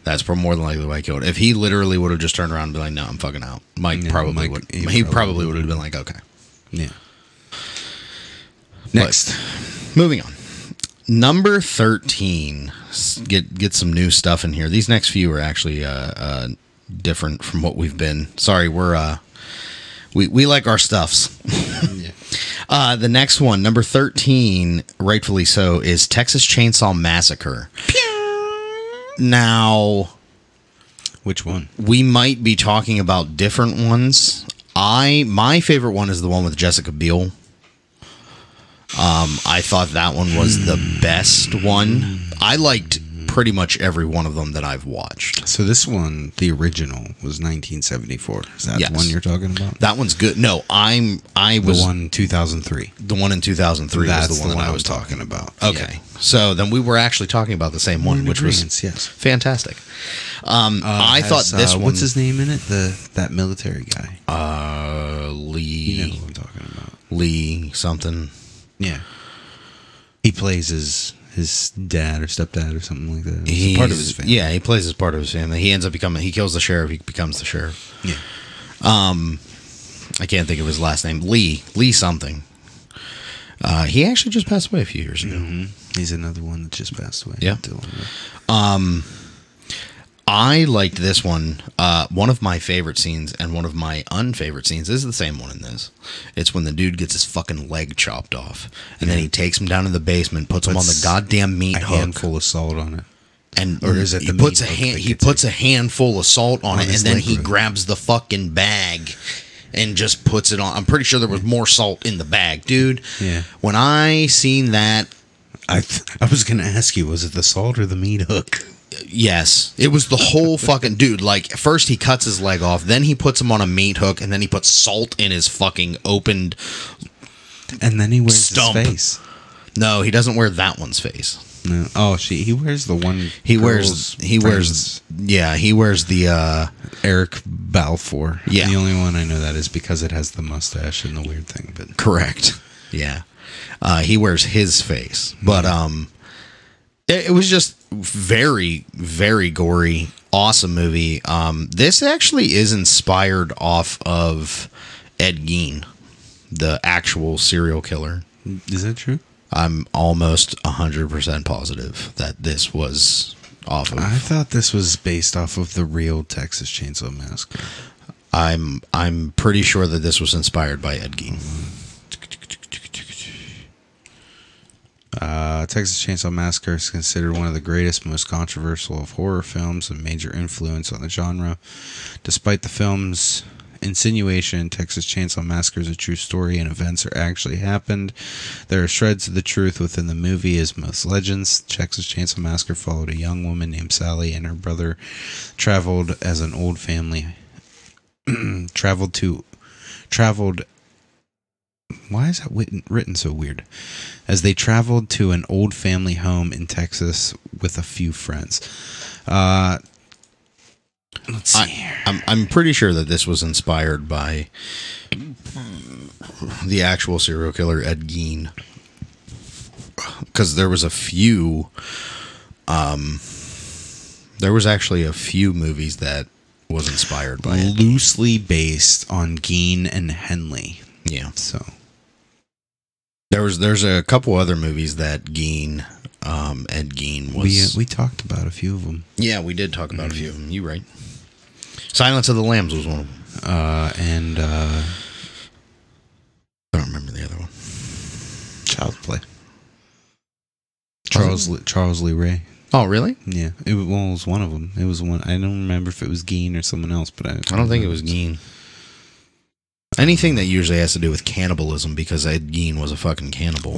That's probably more than likely why he killed. Him. If he literally would have just turned around and been like, "No, I'm fucking out," Mike Yeah, probably Mike- would. he He, probably probably would have been like, "Okay." Yeah. Next. Moving on. Number thirteen. Get get some new stuff in here. These next few are actually uh, uh, different from what we've been. Sorry, we're uh, we we like our stuffs. yeah. Uh, the next one, number 13, rightfully so, is Texas Chainsaw Massacre. Now, Which one? we might be talking about different ones. I my favorite one is the one with Jessica Biel. Um, I thought that one was the best one. I liked pretty much every one of them that I've watched. So this one, the original, was 1974. Is that Yes. the one you're talking about? That one's good. No, I'm I The was one 2003. the one in 2003 That's was the one, that I was talking about. Okay. So then we were actually talking about the same one, which was yes. fantastic. Um, I Has, thought this uh, one. What's his name in it? The that military guy. Uh, Lee. You know who I'm talking about. Lee something. Yeah. He plays his his dad or stepdad or something like that. He's part of his family. Yeah, he plays as part of his family. He ends up becoming. He kills the sheriff. He becomes the sheriff. Yeah. Um, I can't think of his last name. Lee. Lee something. Uh, he actually just passed away a few years ago. hmm He's another one that just passed away. Yeah. Yeah. I liked this one. Uh, one of my favorite scenes and one of my unfavorite scenes is the same one in this. It's when the dude gets his fucking leg chopped off, and then he takes him down to the basement, puts him on the goddamn meat A hook, handful of salt on it. and or is it he the puts a meat hook hand he puts a handful of salt on, On it, and then he root. grabs the fucking bag and just puts it on. I'm pretty sure there was more salt in the bag, dude. Yeah. When I seen that, I th- I was gonna ask you, was it the salt or the meat hook? Yes, it was the whole fucking dude. Like first he cuts his leg off, then he puts him on a meat hook, and then he puts salt in his fucking opened. And then he wears Stump. his face. No, he doesn't wear that one's face. No. Oh, she. He wears the one. He wears he wears yeah he wears the uh Eric Balfour. Yeah. The only one I know that is because it has the mustache and the weird thing. But correct yeah uh, he wears his face, but um it, it was just very very gory awesome movie. Um, this actually is inspired off of Ed Gein, the actual serial killer. is that true? I'm almost 100% positive that this was off of. I thought this was based off of the real Texas Chainsaw Massacre. I'm I'm pretty sure that this was inspired by Ed Gein. Uh, Texas Chainsaw Massacre is considered one of the greatest, most controversial of horror films, a major influence on the genre. Despite the film's insinuation, Texas Chainsaw Massacre is a true story and events are actually happened. There are shreds of the truth within the movie, as most legends. Texas Chainsaw Massacre followed a young woman named Sally and her brother traveled as an old family. traveled to traveled why is that written, written so weird? As they traveled to an old family home in Texas with a few friends. Uh, let's see I, here. I'm I'm pretty sure that this was inspired by the actual serial killer Ed Gein, because there was a few. Um, there was actually a few movies that was inspired by it. Loosely based on Gein and Henley. Yeah, So there was there's a couple other movies that Gein, um, Ed Gein was. we uh, we talked about a few of them. yeah, we did talk about a few of them. You right. Silence of the Lambs was one of them. Uh, and uh, I don't remember the other one. Child's Play. Charles Lee, Charles Lee Ray. Oh, really? Yeah, it was, well, it was one of them. It was one. I don't remember if it was Gein or someone else, but I, I don't think it was Gein. Anything that usually has to do with cannibalism, because Ed Gein was a fucking cannibal,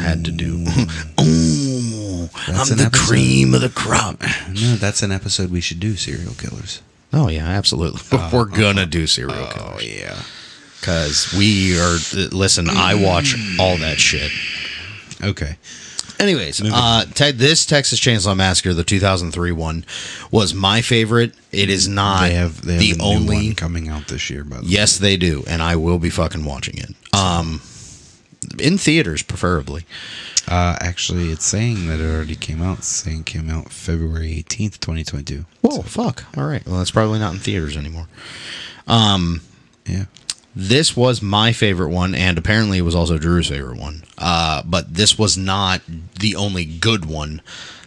had to do. oh, That's I'm an the episode. cream of the crop. No, that's an episode we should do. Serial killers. Oh yeah, absolutely. We're oh, gonna oh, do serial oh, killers Oh yeah. because we are. Listen, I watch all that shit. Okay. Anyways, uh, te- this Texas Chainsaw Massacre, the 2003 one, was my favorite. It is not They have they have the only one coming out this year, by the way. Yes, they do, and I will be fucking watching it. Um, in theaters, preferably. Uh, actually, it's saying that it already came out. It's saying it came out February 18th, 2022. Whoa, fuck! All right, well, that's probably not in theaters anymore. Um, Yeah. This was my favorite one, and apparently it was also Drew's favorite one. Uh, but this was not the only good one.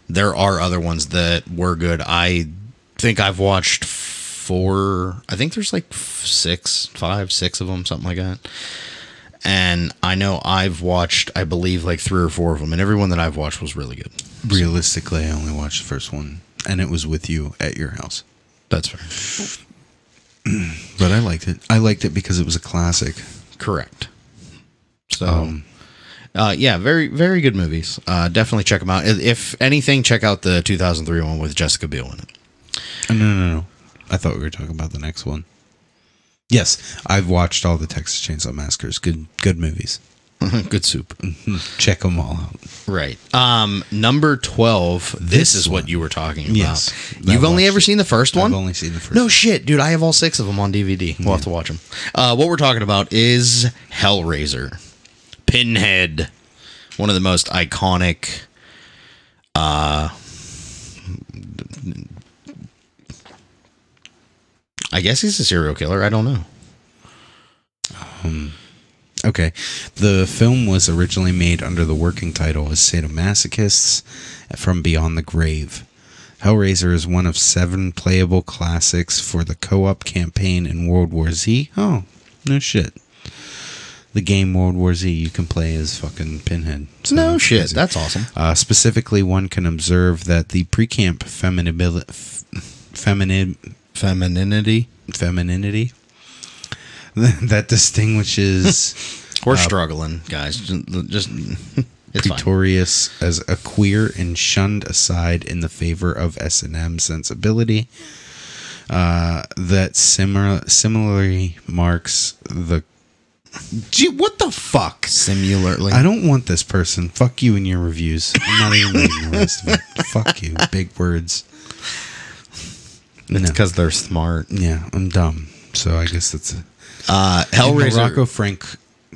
There are other ones that were good. I think I've watched four. I think there's like six, five, six of them, something like that. And I know I've watched, I believe, like three or four of them, and every one that I've watched was really good. Realistically, I only watched the first one, and it was with you at your house. That's fair. But I liked it. I liked it because it was a classic. Correct. So, Um, uh, yeah, very very good movies. Uh, definitely check them out. If- anything, check out the 2003 one with Jessica Biel in it. Uh, No, no, no. I thought we were talking about the next one. Yes, I've watched all the Texas Chainsaw Massacres. Good, good movies. good soup. Check them all out. Right. Um, number 12. This, This is what one. you were talking about. Yes. You've I only watched ever it. seen the first one? I've only seen the first. no one. shit, dude. I have all six of them on DVD. We'll have to watch them. Uh, what we're talking about is Hellraiser. Pinhead. One of the most iconic. Uh, I guess he's a serial killer. I don't know. Okay. The film was originally made under the working title as Sadomasochists from Beyond the Grave. Hellraiser is one of seven playable classics for the co op campaign in World War Z. Oh, no shit. The game World War Z you can play as fucking Pinhead. So No that's shit. crazy. That's awesome. Uh, specifically, one can observe that the pre-camp feminibili- f- feminine Femininity. femininity that distinguishes We're struggling, guys. Just, just it's fine. As a queer and shunned aside in the favor of S and M sensibility. Uh, that similar similarly marks the. Gee, what the fuck? Similarly. I don't want this person. Fuck you and your reviews. I'm not even reading the rest of it. Fuck you. Big words. It's No. because they're smart. Yeah, I'm dumb. So I guess that's a. Uh, In Hellraiser. Morocco, Frank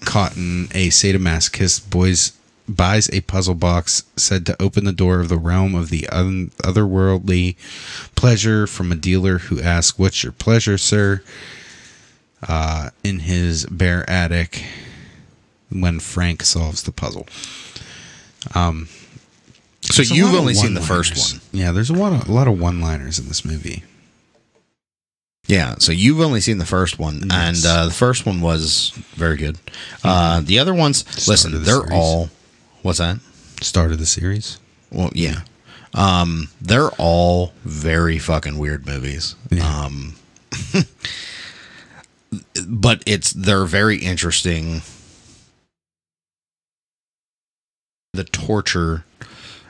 Cotton, a sadomasochist, boys buys a puzzle box said to open the door of the realm of the un- otherworldly pleasure from a dealer who asks, "What's your pleasure, sir?" Uh, in his bare attic, when Frank solves the puzzle. Um, So you've only seen the first one. Yeah, there's a lot of a lot of one-liners in this movie. Yeah. So you've only seen the first one, Yes. and uh, the first one was very good. Uh, the other ones, Start listen, the they're series. all. What's that? Start of the series. Well, yeah. Um, they're all very fucking weird movies. Yeah. Um, but it's they're very interesting. The torture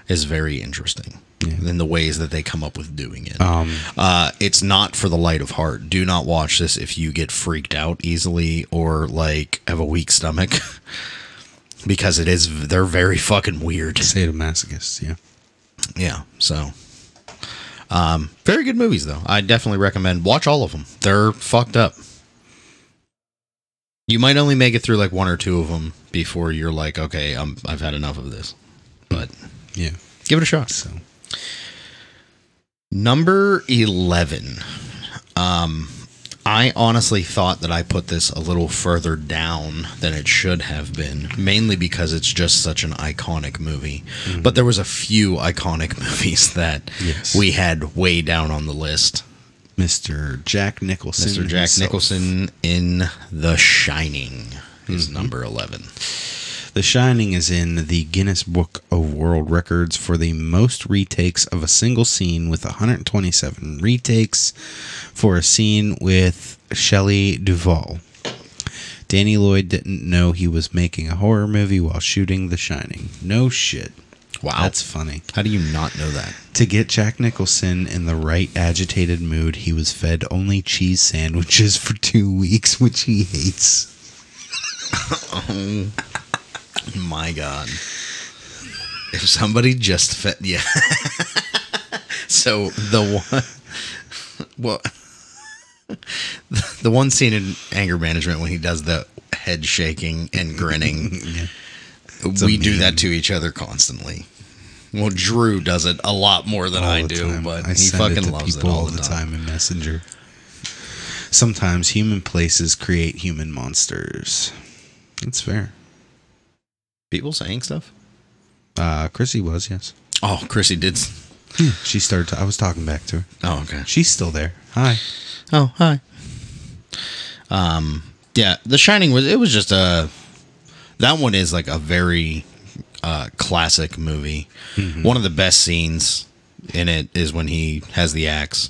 is very interesting Yeah. in the ways that they come up with doing it. Um, Uh, it's not for the light of heart. Do not watch this if you get freaked out easily or like have a weak stomach, because it is. They're very fucking weird. sadomasochists. Yeah. Yeah. So, um, very good movies though. I definitely recommend watch all of them. They're fucked up. You might only make it through like one or two of them before you're like, okay, I'm, I've had enough of this. But Yeah. give it a shot. So. Number 11. Um, I honestly thought that I put this a little further down than it should have been, mainly because it's just such an iconic movie. But there was a few iconic movies that Yes. we had way down on the list. Mr. Jack Nicholson. Mr. Jack himself. Nicholson in The Shining is number 11. The Shining is in the Guinness Book of World Records for the most retakes of a single scene with 127 retakes for a scene with Shelley Duvall. Danny Lloyd didn't know he was making a horror movie while shooting The Shining. No shit. Wow. That's funny. How do you not know that? To get Jack Nicholson in the right agitated mood, he was fed only cheese sandwiches for two weeks, which he hates. My God. If somebody just fed, yeah. so the one, well, the one scene in anger management when he does the head shaking and grinning. Yeah. we do that to each other constantly. Well, Drew does it a lot more than all I do, time. but I he fucking it loves it people all the time. in Messenger. Sometimes human places create human monsters. It's fair. People saying stuff. Uh, Chrissy was yes. Oh, Chrissy did. She started. To, I was talking back to her. Oh, okay. She's still there. Hi. Oh, hi. Um, yeah, The Shining was. It was just a. That one is like a very uh, classic movie. One of the best scenes in it is when he has the axe.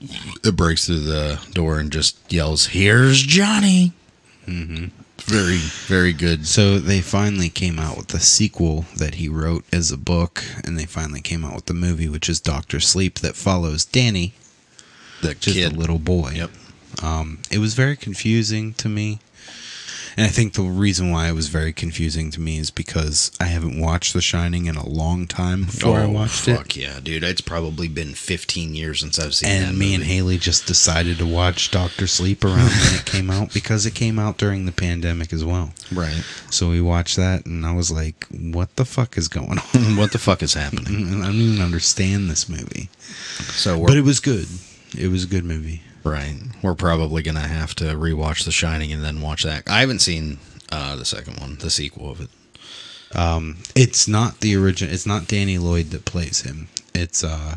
It breaks through the door and just yells, "Here's Johnny!" Mm-hmm. Very, very good. So they finally came out with the sequel that he wrote as a book, and they finally came out with the movie, which is Doctor Sleep, that follows Danny, The just kid. a little boy. Yep. Um, it was very confusing to me. And I think the reason why it was very confusing to me is because I haven't watched The Shining in a long time before I oh, watched it. Oh, fuck yeah, dude! It's probably been 15 years since I've seen that And me and. Haley just decided to watch Doctor Sleep around when it came out because it came out during the pandemic as well. right. So we watched that, and I was like, "What the fuck is going on?" what the fuck is happening? I don't even understand this movie, So we're but it was good. It was a good movie. Right. We're probably going to have to rewatch The Shining and then watch that. I haven't seen uh, the second one, the sequel of it. Um, it's not the original. It's not Danny Lloyd that plays him. It's uh,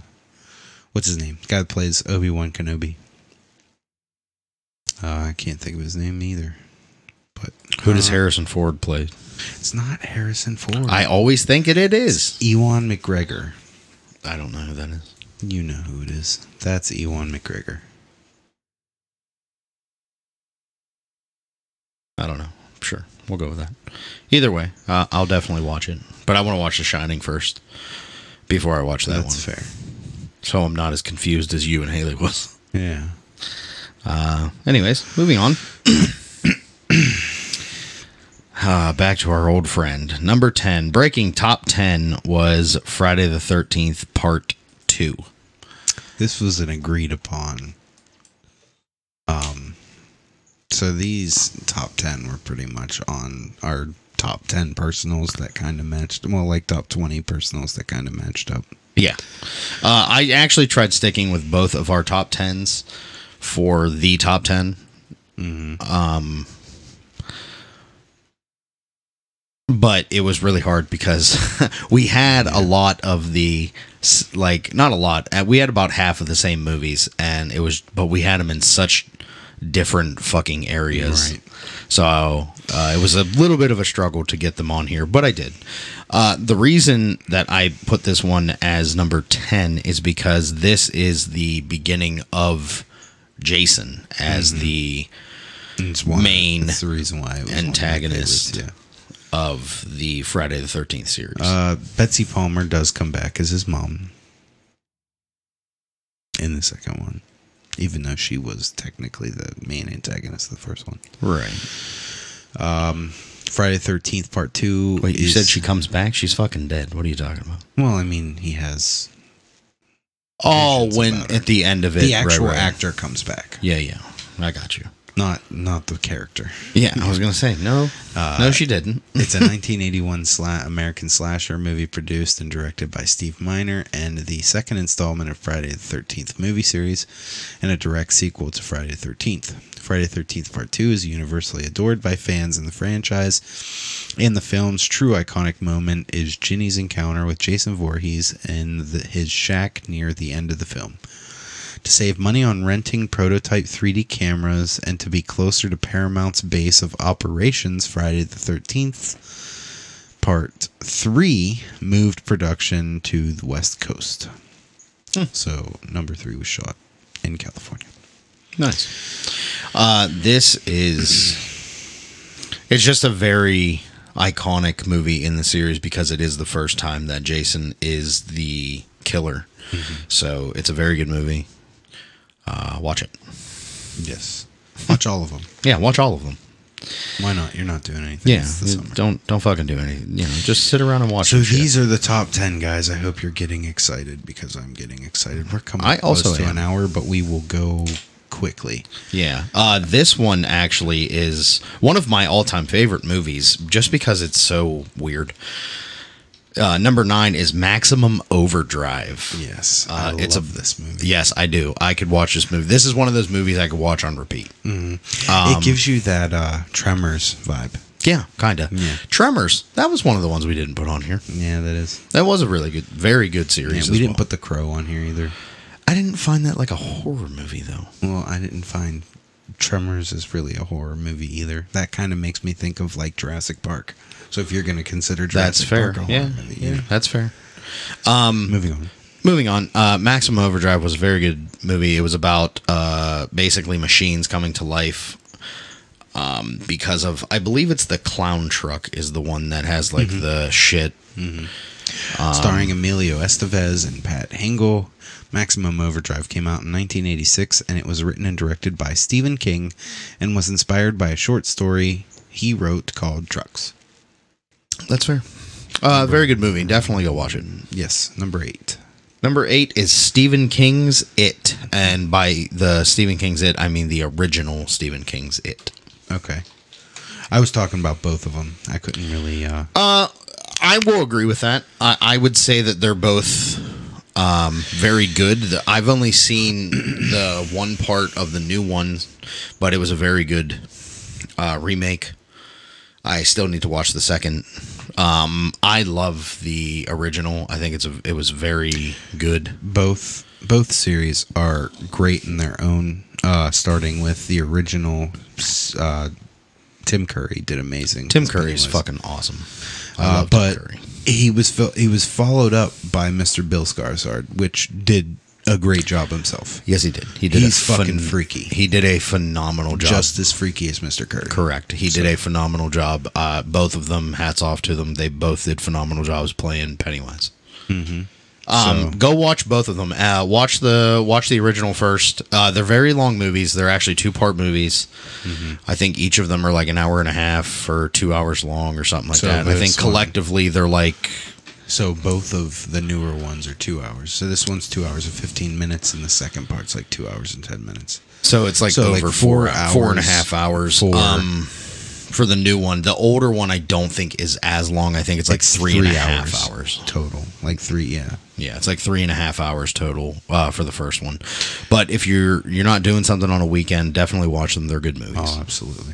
what's his name? The guy that plays Obi Wan Kenobi. Uh, I can't think of his name either. But Who does uh, Harrison Ford play? It's not Harrison Ford. I always think it, it is. Ewan McGregor. I don't know who that is. You know who it is. That's Ewan McGregor. I don't know. Sure. We'll go with that. Either way, uh, I'll definitely watch it. But I want to watch The Shining first before I watch that That's one. fair. So I'm not as confused as you and Haley was. Yeah. Uh, anyways, moving on. uh, back to our old friend. Number 10. Breaking top 10 was Friday the 13th, part 2. This was an agreed upon. Um, so these top ten were pretty much on our top ten personals that kind of matched. Well, like top twenty personals that kind of matched up. Yeah. Uh, I actually tried sticking with both of our top 10s for the top 10. Um, but it was really hard because we had a lot of the like not a lot uh, we had about half of the same movies and it was but we had them in such different fucking areas. Right. so uh, it was a little bit of a struggle to get them on here but i did. Uh, the reason that i put this one as number 10 is because this is the beginning of jason as the And It's why, Main the reason why one of antagonist. of the friday the 13th series. Uh, Betsy Palmer does come back as his mom in the second one, even though she was technically the main antagonist of the first one. right Um, Friday Thirteenth Part Two. Wait, you is- said she comes back? She's fucking dead. What are you talking about? Well, I mean, he has Oh, Visions when about her. at the end of it, the right, actual right. actor comes back, Yeah, yeah. I got you. Not not the character. Yeah, I was gonna say no, Uh, no, she didn't. it's a 1981 sla- American slasher movie produced and directed by Steve Miner, and the second installment of Friday the 13th movie series, and a direct sequel to Friday the 13th. Friday the 13th Part 2 is universally adored by fans in the franchise, and the film's true iconic moment is Ginny's encounter with Jason Voorhees in the, his shack near the end of the film. To save money on renting prototype 3D cameras and to be closer to Paramount's base of operations, Friday the 13th, Part 3 moved production to the West Coast. So, number 3 was shot in California. Nice. Uh, this is. It's just a very iconic movie in the series because it is the first time that Jason is the killer. So it's a very good movie. Uh, watch it. Yes. Watch all of them. Yeah, watch all of them. Why not? You're not doing anything. Yeah, It's the you summer. don't don't fucking do anything. You know, just sit around and watch. So some shit. these are the top 10 guys. I hope you're getting excited because I'm getting excited. We're coming I also to am. an hour, but we will go quickly. Yeah. Uh, this one actually is one of my all time favorite movies just because it's so weird. Uh, number nine is Maximum Overdrive. Yes, Uh, I it's love a- this movie. Yes, I do. I could watch this movie. This is one of those movies I could watch on repeat. Um, it gives you that uh, Tremors vibe. Yeah, kind of. Yeah. Tremors. That was one of the ones we didn't put on here. Yeah, that is. That was a really good, very good Yeah, series. we as didn't well. put the Crow on here either. I didn't find that like a horror movie though. Well, I didn't find Tremors is really a horror movie either. That kind of makes me think of like Jurassic Park. So if you're going to consider That's fair. Park Yeah, yeah, yeah. that's fair. Moving on. Moving on, uh, Maximum Overdrive was a very good movie. It was about uh, basically machines coming to life um, because of, I believe it's the clown truck is the one that has like the shit. Starring Emilio Estevez and Pat Hingle, Maximum Overdrive came out in 1986 and it was written and directed by Stephen King and was inspired by a short story he wrote called Trucks. That's fair. Uh, very good movie. Definitely go watch it. Yes, number eight. Number eight is Stephen King's It, and by the Stephen King's It, I mean the original Stephen King's It. Okay. I was talking about both of them. I couldn't really. Uh, I will agree with that. I, I would say that they're both um, very good. The- I've only seen the one part of the new one, but it was a very good uh, remake. I still need to watch the second. Um, I love the original. I think it's a, it was very good. both both series are great in their own. Uh, starting with the original, uh, Tim Curry did amazing. Tim Curry is fucking awesome. Uh, but he was he was followed up by Mr. Bill Skarsgård, which did a great job himself. Yes, he did. He did. He's a fucking freaky. He did a phenomenal job. Just as freaky as Mr. Curry. Correct. He did a phenomenal job. Uh, both of them, hats off to them. They both did phenomenal jobs playing Pennywise. Mm-hmm. Um, So- go watch both of them. Uh, watch the watch the original first. Uh, they're very long movies. They're actually two part movies. Mm-hmm. I think each of them are like an hour and a half or two hours long or something like So that. I think one- collectively they're like So both of the newer ones are two hours. So this one's two hours and fifteen minutes, and the second part's like two hours and ten minutes. So it's like So, over four four, four and a hours half hours. for- um, for the new one, the older one, I don't think is as long. I think it's like three and a half hours. total. Like three, yeah. Yeah, it's like three and a half hours total uh, for the first one. But if you're you're not doing something on a weekend, definitely watch them. They're good movies. Oh, absolutely.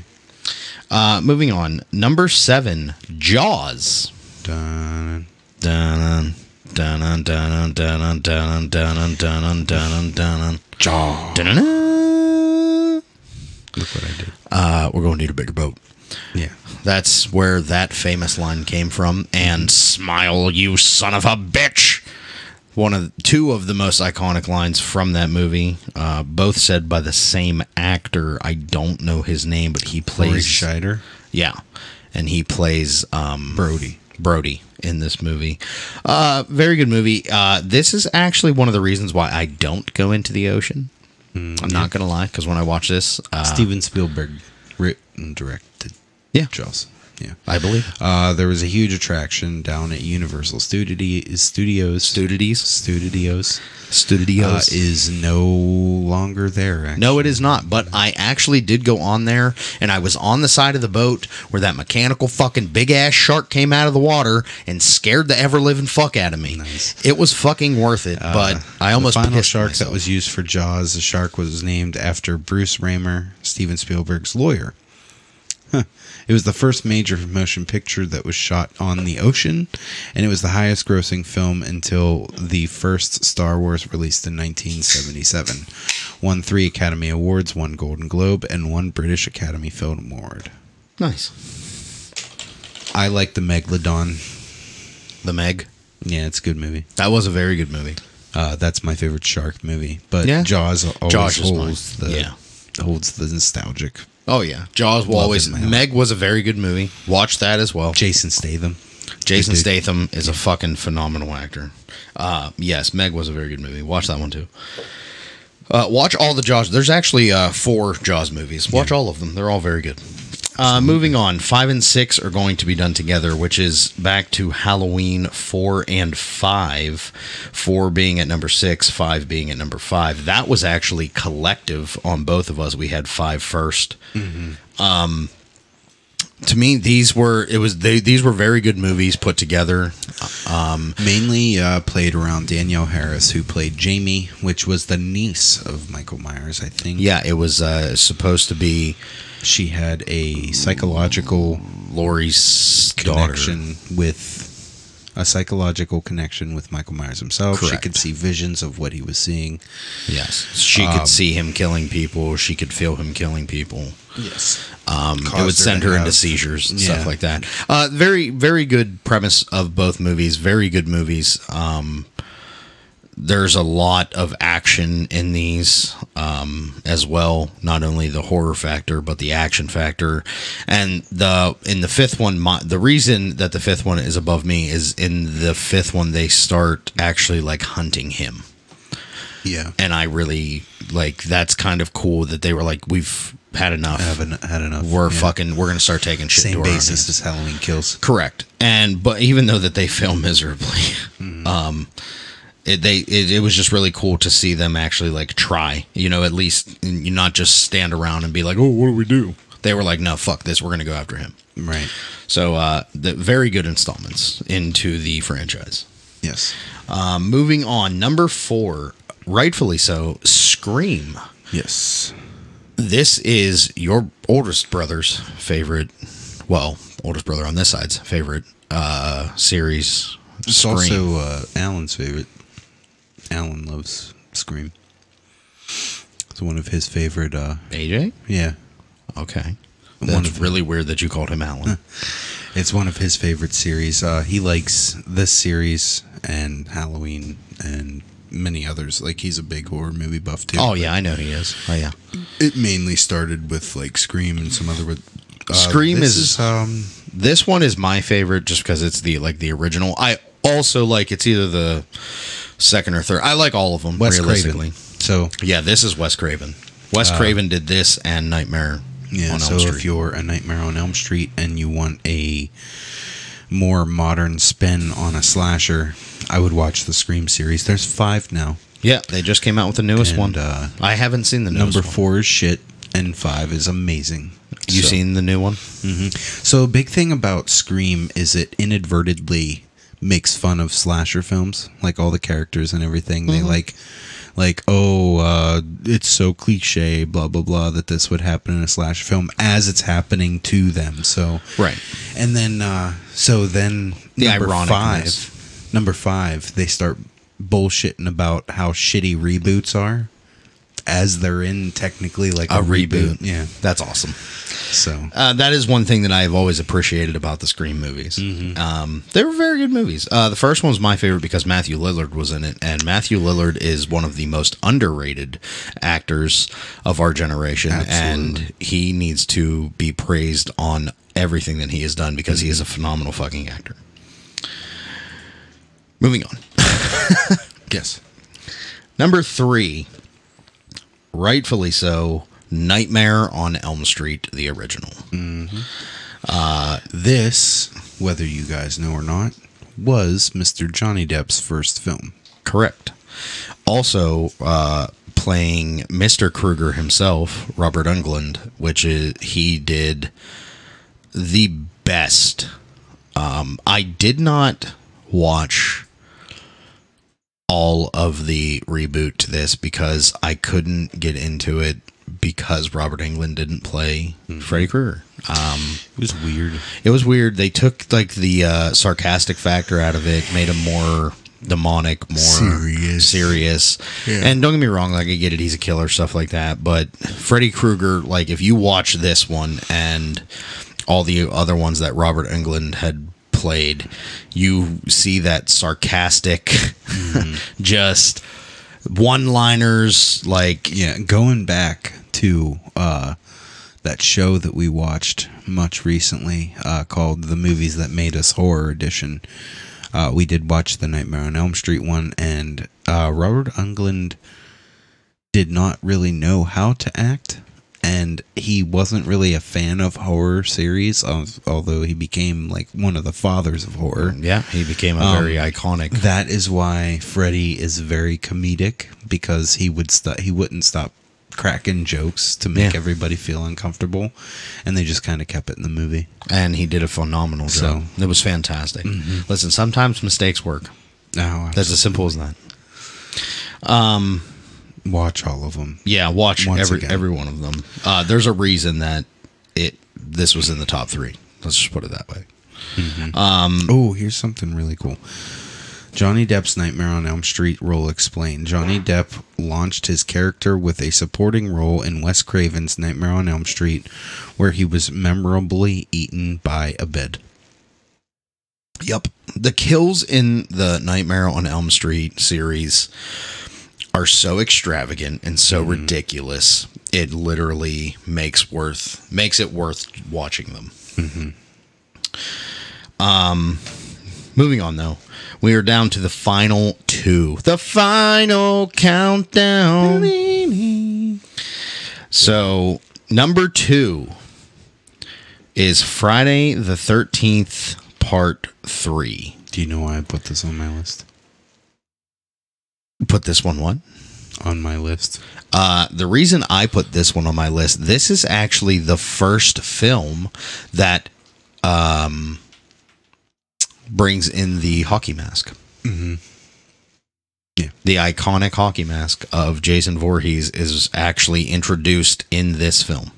Uh, moving on, number seven, Jaws. Dun, Dun dun dun dun dun dun dun dun dun dun dun Jaws. dun Look what I did. Uh, we're going to need a bigger boat. Yeah. That's where that famous line came from. And smile, you son of a bitch. One of two of the most iconic lines from that movie, uh, both said by the same actor. I don't know his name, but he plays Scheider. yeah, and he plays um, Brody. Brody in this movie. Uh, very good movie. Uh, this is actually one of the reasons why I don't go into the ocean. I'm not gonna lie, because when I watch this, uh, Steven Spielberg written, directed yeah, Jaws. Yeah. I believe Uh, there was a huge attraction down at Universal Studi- Studios. Studios, Studios uh, Studios is no longer there. Actually. No, it is not. But I actually did go on there, and I was on the side of the boat where that mechanical fucking big ass shark came out of the water and scared the ever living fuck out of me. Nice. It was fucking worth it, but I almost the final shark myself. that was used for Jaws. The shark was named after Bruce Ramer, Steven Spielberg's lawyer. Huh. It was the first major motion picture that was shot on the ocean, and it was the highest grossing film until the first Star Wars released in 1977. Won three Academy Awards, one Golden Globe, and one British Academy Film Award. nice. I like the Megalodon. The Meg. Yeah, it's a good movie. That was a very good movie. Uh, that's my favorite shark movie. But Yeah. Jaws always Jaws holds the Yeah. holds the nostalgic. Oh yeah, Jaws will Love always. Meg was a very good movie. Watch that as well. Jason Statham. Jason Good dude. Statham is a fucking phenomenal actor. Uh, yes, Meg was a very good movie. Watch that one too. Uh, watch all the Jaws. There's actually uh, four Jaws movies. Watch all of them. They're all very good. Uh, moving on, five and six are going to be done together, which is back to Halloween four and five. Four being at number six, five being at number five. That was actually collective on both of us. We had five first. Um, to me, these were it was they these were very good movies put together. Mainly uh, played around Danielle Harris, who played Jamie, which was the niece of Michael Myers, I think. Yeah, it was uh, supposed to be She had a psychological daughter. connection with a psychological connection with Michael Myers himself. She could see visions of what he was seeing. Yes, she Um, could see him killing people. She could feel him killing people. Yes. Um, it would send to her into seizures and Yeah. stuff like that. Uh, very, very good premise of both movies. Very good movies. Um, there's a lot of action in these um, as well. Not only the horror factor, but the action factor. And the in the fifth one, my, the reason that the fifth one is above me is in the fifth one they start actually like hunting him Yeah. and I really like that's kind of cool that they were like we've had enough. Haven't had enough. we're yeah. fucking we're gonna start taking shit to same basis as Halloween Kills. Correct. And but even though that they fail miserably, Mm-hmm. um, it, they it, it was just really cool to see them actually like try. You know, at least you not just stand around and be like, oh, what do we do? They were like, no, fuck this, we're gonna go after him. Right. So, uh, the very good installments into the franchise. Yes. Um, moving on, number four, rightfully so, Scream. Yes. This is your oldest brother's favorite, well, oldest brother on this side's favorite uh, series. It's Scream. also uh, Alan's favorite. Alan loves Scream. It's one of his favorite. uh AJ. Yeah, Okay, One that's of- really weird that you called him Alan. it's one of his favorite series. Uh He likes this series and Halloween and many others. Like he's a big horror movie buff too. oh yeah, I know he is. Oh yeah, It mainly started with like Scream and some other. Uh, Scream this is- um this one is my favorite just because it's the like the original. I also like it's either the second or third. I like all of them Wes realistically. Craven. So Yeah, this is Wes Craven. Wes Craven did this and Nightmare Yeah, on so Elm Street. if you're a Nightmare on Elm Street and you want a more modern spin on a slasher, I would watch the Scream series. There's five now. yeah, they just came out with the newest And, one. uh, I haven't seen the newest Number one. four is shit, and five is amazing. You So- seen the new one? So a big thing about Scream is it inadvertently makes fun of slasher films, like all the characters and everything. They like, like, oh, uh, it's so cliche, blah blah blah, that this would happen in a slasher film as it's happening to them. So Right. and then uh, so then The number five, number five, they start bullshitting about how shitty reboots are. As they're in technically like A reboot. yeah. That's awesome. So Uh, that is one thing that I've always appreciated about the Scream movies. Um, they were very good movies. Uh, the first one was my favorite because Matthew Lillard was in it, and Matthew Lillard is one of the most underrated actors of our generation, and he needs to be praised on everything that he has done because he is a phenomenal fucking actor. Moving on. yes, Number three, rightfully so, Nightmare on Elm Street, the original. this, whether you guys know or not, was Mr. Johnny Depp's first film. Correct. Also, uh, playing Mr. Krueger himself, Robert Englund, which is he did the best. Um, I did not watch all of the reboot to this because I couldn't get into it because Robert Englund didn't play Freddy Krueger. Um, It was weird. it was weird. They took like the uh, sarcastic factor out of it, made him more demonic, more Serious. serious. Yeah. And don't get me wrong, like I get it, he's a killer, stuff like that. But Freddy Krueger, like if you watch this one and all the other ones that Robert Englund had played, you see that sarcastic, just one-liners, like Yeah, going back to uh, that show that we watched much recently uh, called The Movies That Made Us Horror Edition. Uh, we did watch the Nightmare on Elm Street one, and uh, Robert Englund did not really know how to act. And he wasn't really a fan of horror series, al- although he became like one of the fathers of horror. Yeah, he became a Um, very iconic. That is why Freddy is very comedic because he would st- he wouldn't stop cracking jokes to make Yeah. everybody feel uncomfortable, and they just kind of kept it in the movie. and he did a phenomenal So- job. it was fantastic. Listen, sometimes mistakes work. Now That's as simple as that. Watch all of them. Yeah, watch every again. every one of them. Uh, there's a reason that it this was in the top three. Let's just put it that way. Oh, here's something really cool. Johnny Depp's Nightmare on Elm Street role explained. Johnny Depp launched his character with a supporting role in Wes Craven's Nightmare on Elm Street, where he was memorably eaten by a bed. Yep. The kills in the Nightmare on Elm Street series are so extravagant and so ridiculous. It literally makes worth makes it worth watching them. Um moving on though. We are down to the final two. The final countdown. So, number 2 is Friday the 13th part 3. Do you know why I put this on my list? Put this one what? On my list. Uh, the reason I put this one on my list, this is actually the first film that um, brings in the hockey mask. Mm-hmm. Yeah. The iconic hockey mask of Jason Voorhees is actually introduced in this film.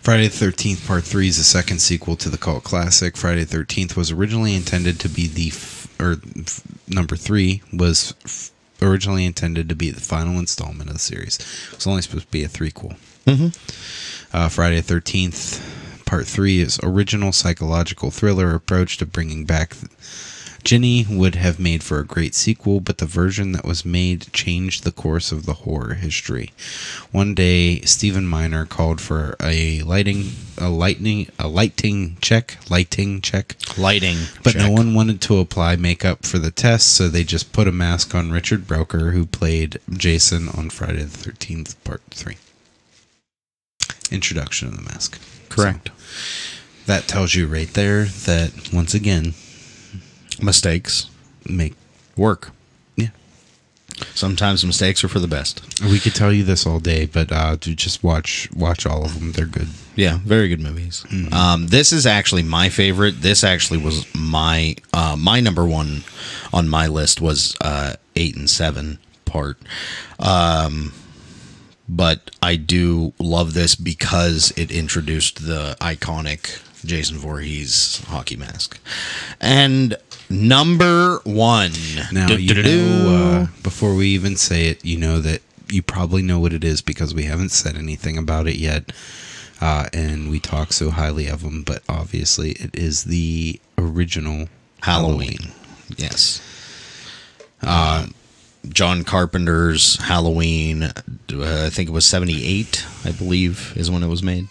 Friday the 13th Part 3 is the second sequel to the cult classic. Friday the 13th was originally intended to be the, f- or f- number 3 was f- originally intended to be the final installment of the series. It was only supposed to be a threequel. Mm-hmm. Uh, Friday the 13th Part 3 is original psychological thriller approach to bringing back Ginny would have made for a great sequel, but the version that was made changed the course of the horror history. One day, Stephen Miner called for a lighting, a lightning, a lighting check, lighting check, Lighting. but no one wanted to apply makeup for the test, so they just put a mask on Richard Brooker, who played Jason on Friday the Thirteenth Part Three. Introduction of the mask. Correct. So, that tells you right there that once again, Mistakes make work. yeah. Sometimes mistakes are for the best. We could tell you this all day, but uh, to just watch watch all of them. They're good. Yeah, very good movies. Um, this is actually my favorite. This actually was my uh, my number one on my list was uh, eight and seven part. Um, but I do love this because it introduced the iconic Jason Voorhees hockey mask. And number one. Now you know uh, before we even say it, you know that you probably know what it is because we haven't said anything about it yet, uh, and we talk so highly of them. But obviously, it is the original Halloween. Yes. Uh, John Carpenter's Halloween, uh, I think it was 78, I believe, is when it was made.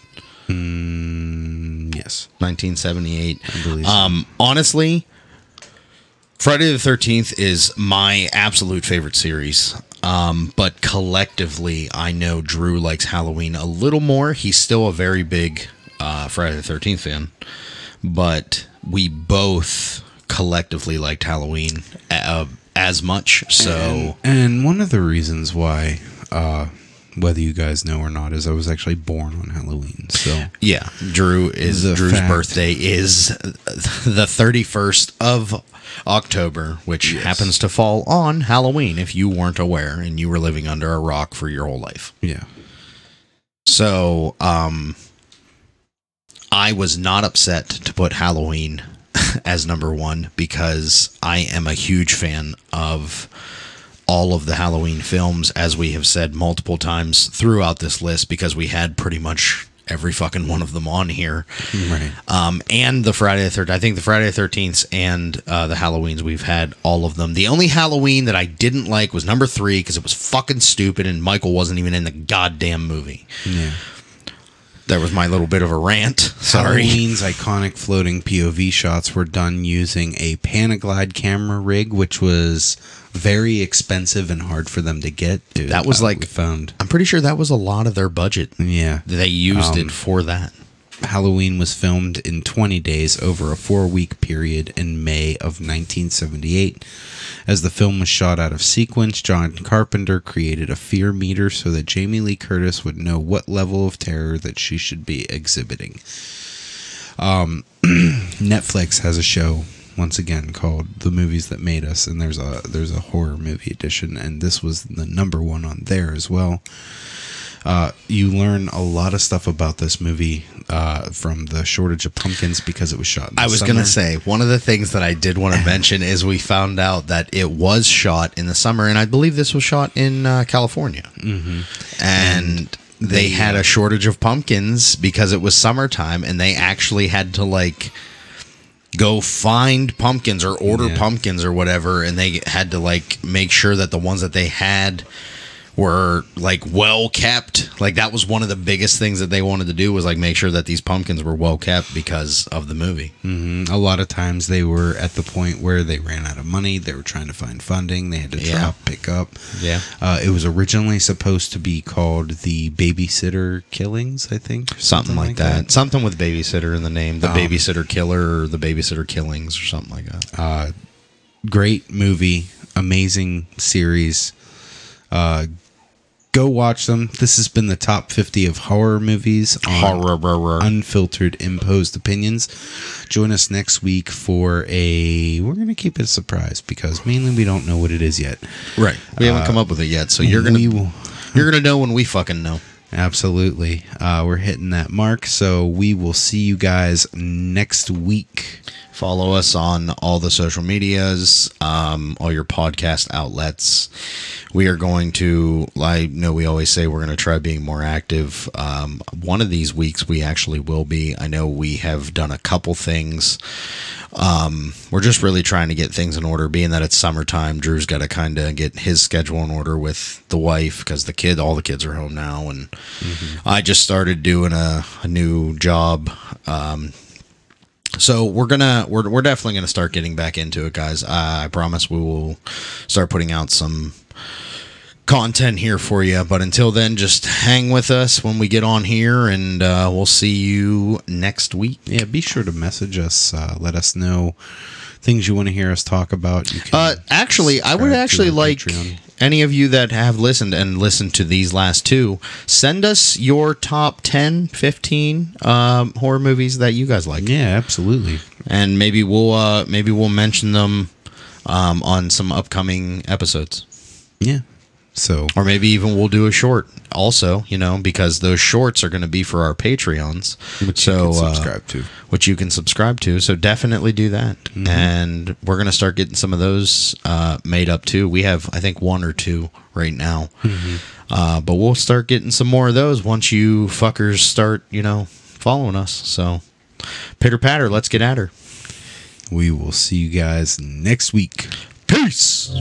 Mm, yes, 1978. I believe. so. Um, honestly, Friday the 13th is my absolute favorite series. Um, but collectively, I know Drew likes Halloween a little more. He's still a very big uh, Friday the 13th fan. But we both collectively liked Halloween uh, as much. So, and one of the reasons why, uh, whether you guys know or not, is I was actually born on Halloween. So yeah, Drew is Drew's fact- birthday is the 31st of October, which Yes. happens to fall on Halloween if you weren't aware and you were living under a rock for your whole life. yeah, So, um I was not upset to put Halloween as number 1 because I am a huge fan of all of the Halloween films as we have said multiple times throughout this list because we had pretty much every fucking one of them on here. right. Um, and the Friday the Thirteenth. I think the Friday the 13th and uh, the Halloweens, we've had all of them. The only Halloween that I didn't like was number three because it was fucking stupid and Michael wasn't even in the goddamn movie. Yeah. there was my little bit of a rant. Sorry. Halloween's iconic floating POV shots were done using a Panaglide camera rig, which was very expensive and hard for them to get. Dude, That was uh, like- found. I'm pretty sure that was a lot of their budget. Yeah, They used Um, it for that. Halloween was filmed in 20 days over a four week period in May of 1978. As the film was shot out of sequence, John Carpenter created a fear meter so that Jamie Lee Curtis would know what level of terror that she should be exhibiting. Um, Netflix has a show once again called The Movies That Made Us and there's a there's a horror movie edition and this was the number one on there as well. Uh, you learn a lot of stuff about this movie uh, from the shortage of pumpkins because it was shot. In the I was summer. gonna say one of the things that I did want to mention is we found out that it was shot in the summer, and I believe this was shot in uh, California, mm-hmm. and, they, they, had uh, a shortage of pumpkins because it was summertime, and they actually had to like go find pumpkins or order Yeah. pumpkins or whatever, and they had to like make sure that the ones that they had were like well kept. Like that was one of the biggest things that they wanted to do was like make sure that these pumpkins were well kept because of the movie. Mhm. A lot of times they were at the point where they ran out of money. They were trying to find funding. They had to Yeah. drop, pick up. Yeah. Uh, it was originally supposed to be called the Babysitter Killings, I think. or something, like, that. Something with babysitter in the name, the Um, babysitter killer or the babysitter killings or something like that. Uh, great movie, amazing series. Uh, go watch them. This has been the top 50 of horror movies on Horror. unfiltered imposed opinions. Join us next week for a. We're going to keep it a surprise because mainly we don't know what it is yet. right. We haven't come up with it yet, so you're gonna you're gonna know when we fucking know. Absolutely. Uh, we're hitting that mark. So we will see you guys next week. Follow us on all the social medias, um, all your podcast outlets. We are going to, I know we always say we're going to try being more active. Um, one of these weeks we actually will be. I know we have done a couple things. Um, we're just really trying to get things in order, being that it's summertime. Drew's got to kind of get his schedule in order with the wife because the kid, all the kids are home now, and I just started doing a, a new job. Um, so we're gonna we're, we're definitely gonna start getting back into it guys uh, i promise we will start putting out some content here for you but until then just hang with us when we get on here and uh, we'll see you next week Yeah, be sure to message us. Uh, let us know things you want to hear us talk about. Uh, actually i would actually like Patreon. any of you that have listened and listened to these last two send us your top 10 15 um, horror movies that you guys like Yeah, absolutely. and maybe we'll uh, maybe we'll mention them um, on some upcoming episodes. Yeah. So Or maybe even we'll do a short also, you know, because those shorts are going to be for our Patreons. which so, you can uh, subscribe to. which you can subscribe to. So definitely do that. And we're going to start getting some of those uh, made up too. We have, I think, one or two right now. Uh, but we'll start getting some more of those once you fuckers start, you know, following us. So pitter patter, let's get at her. We will see you guys next week. Peace.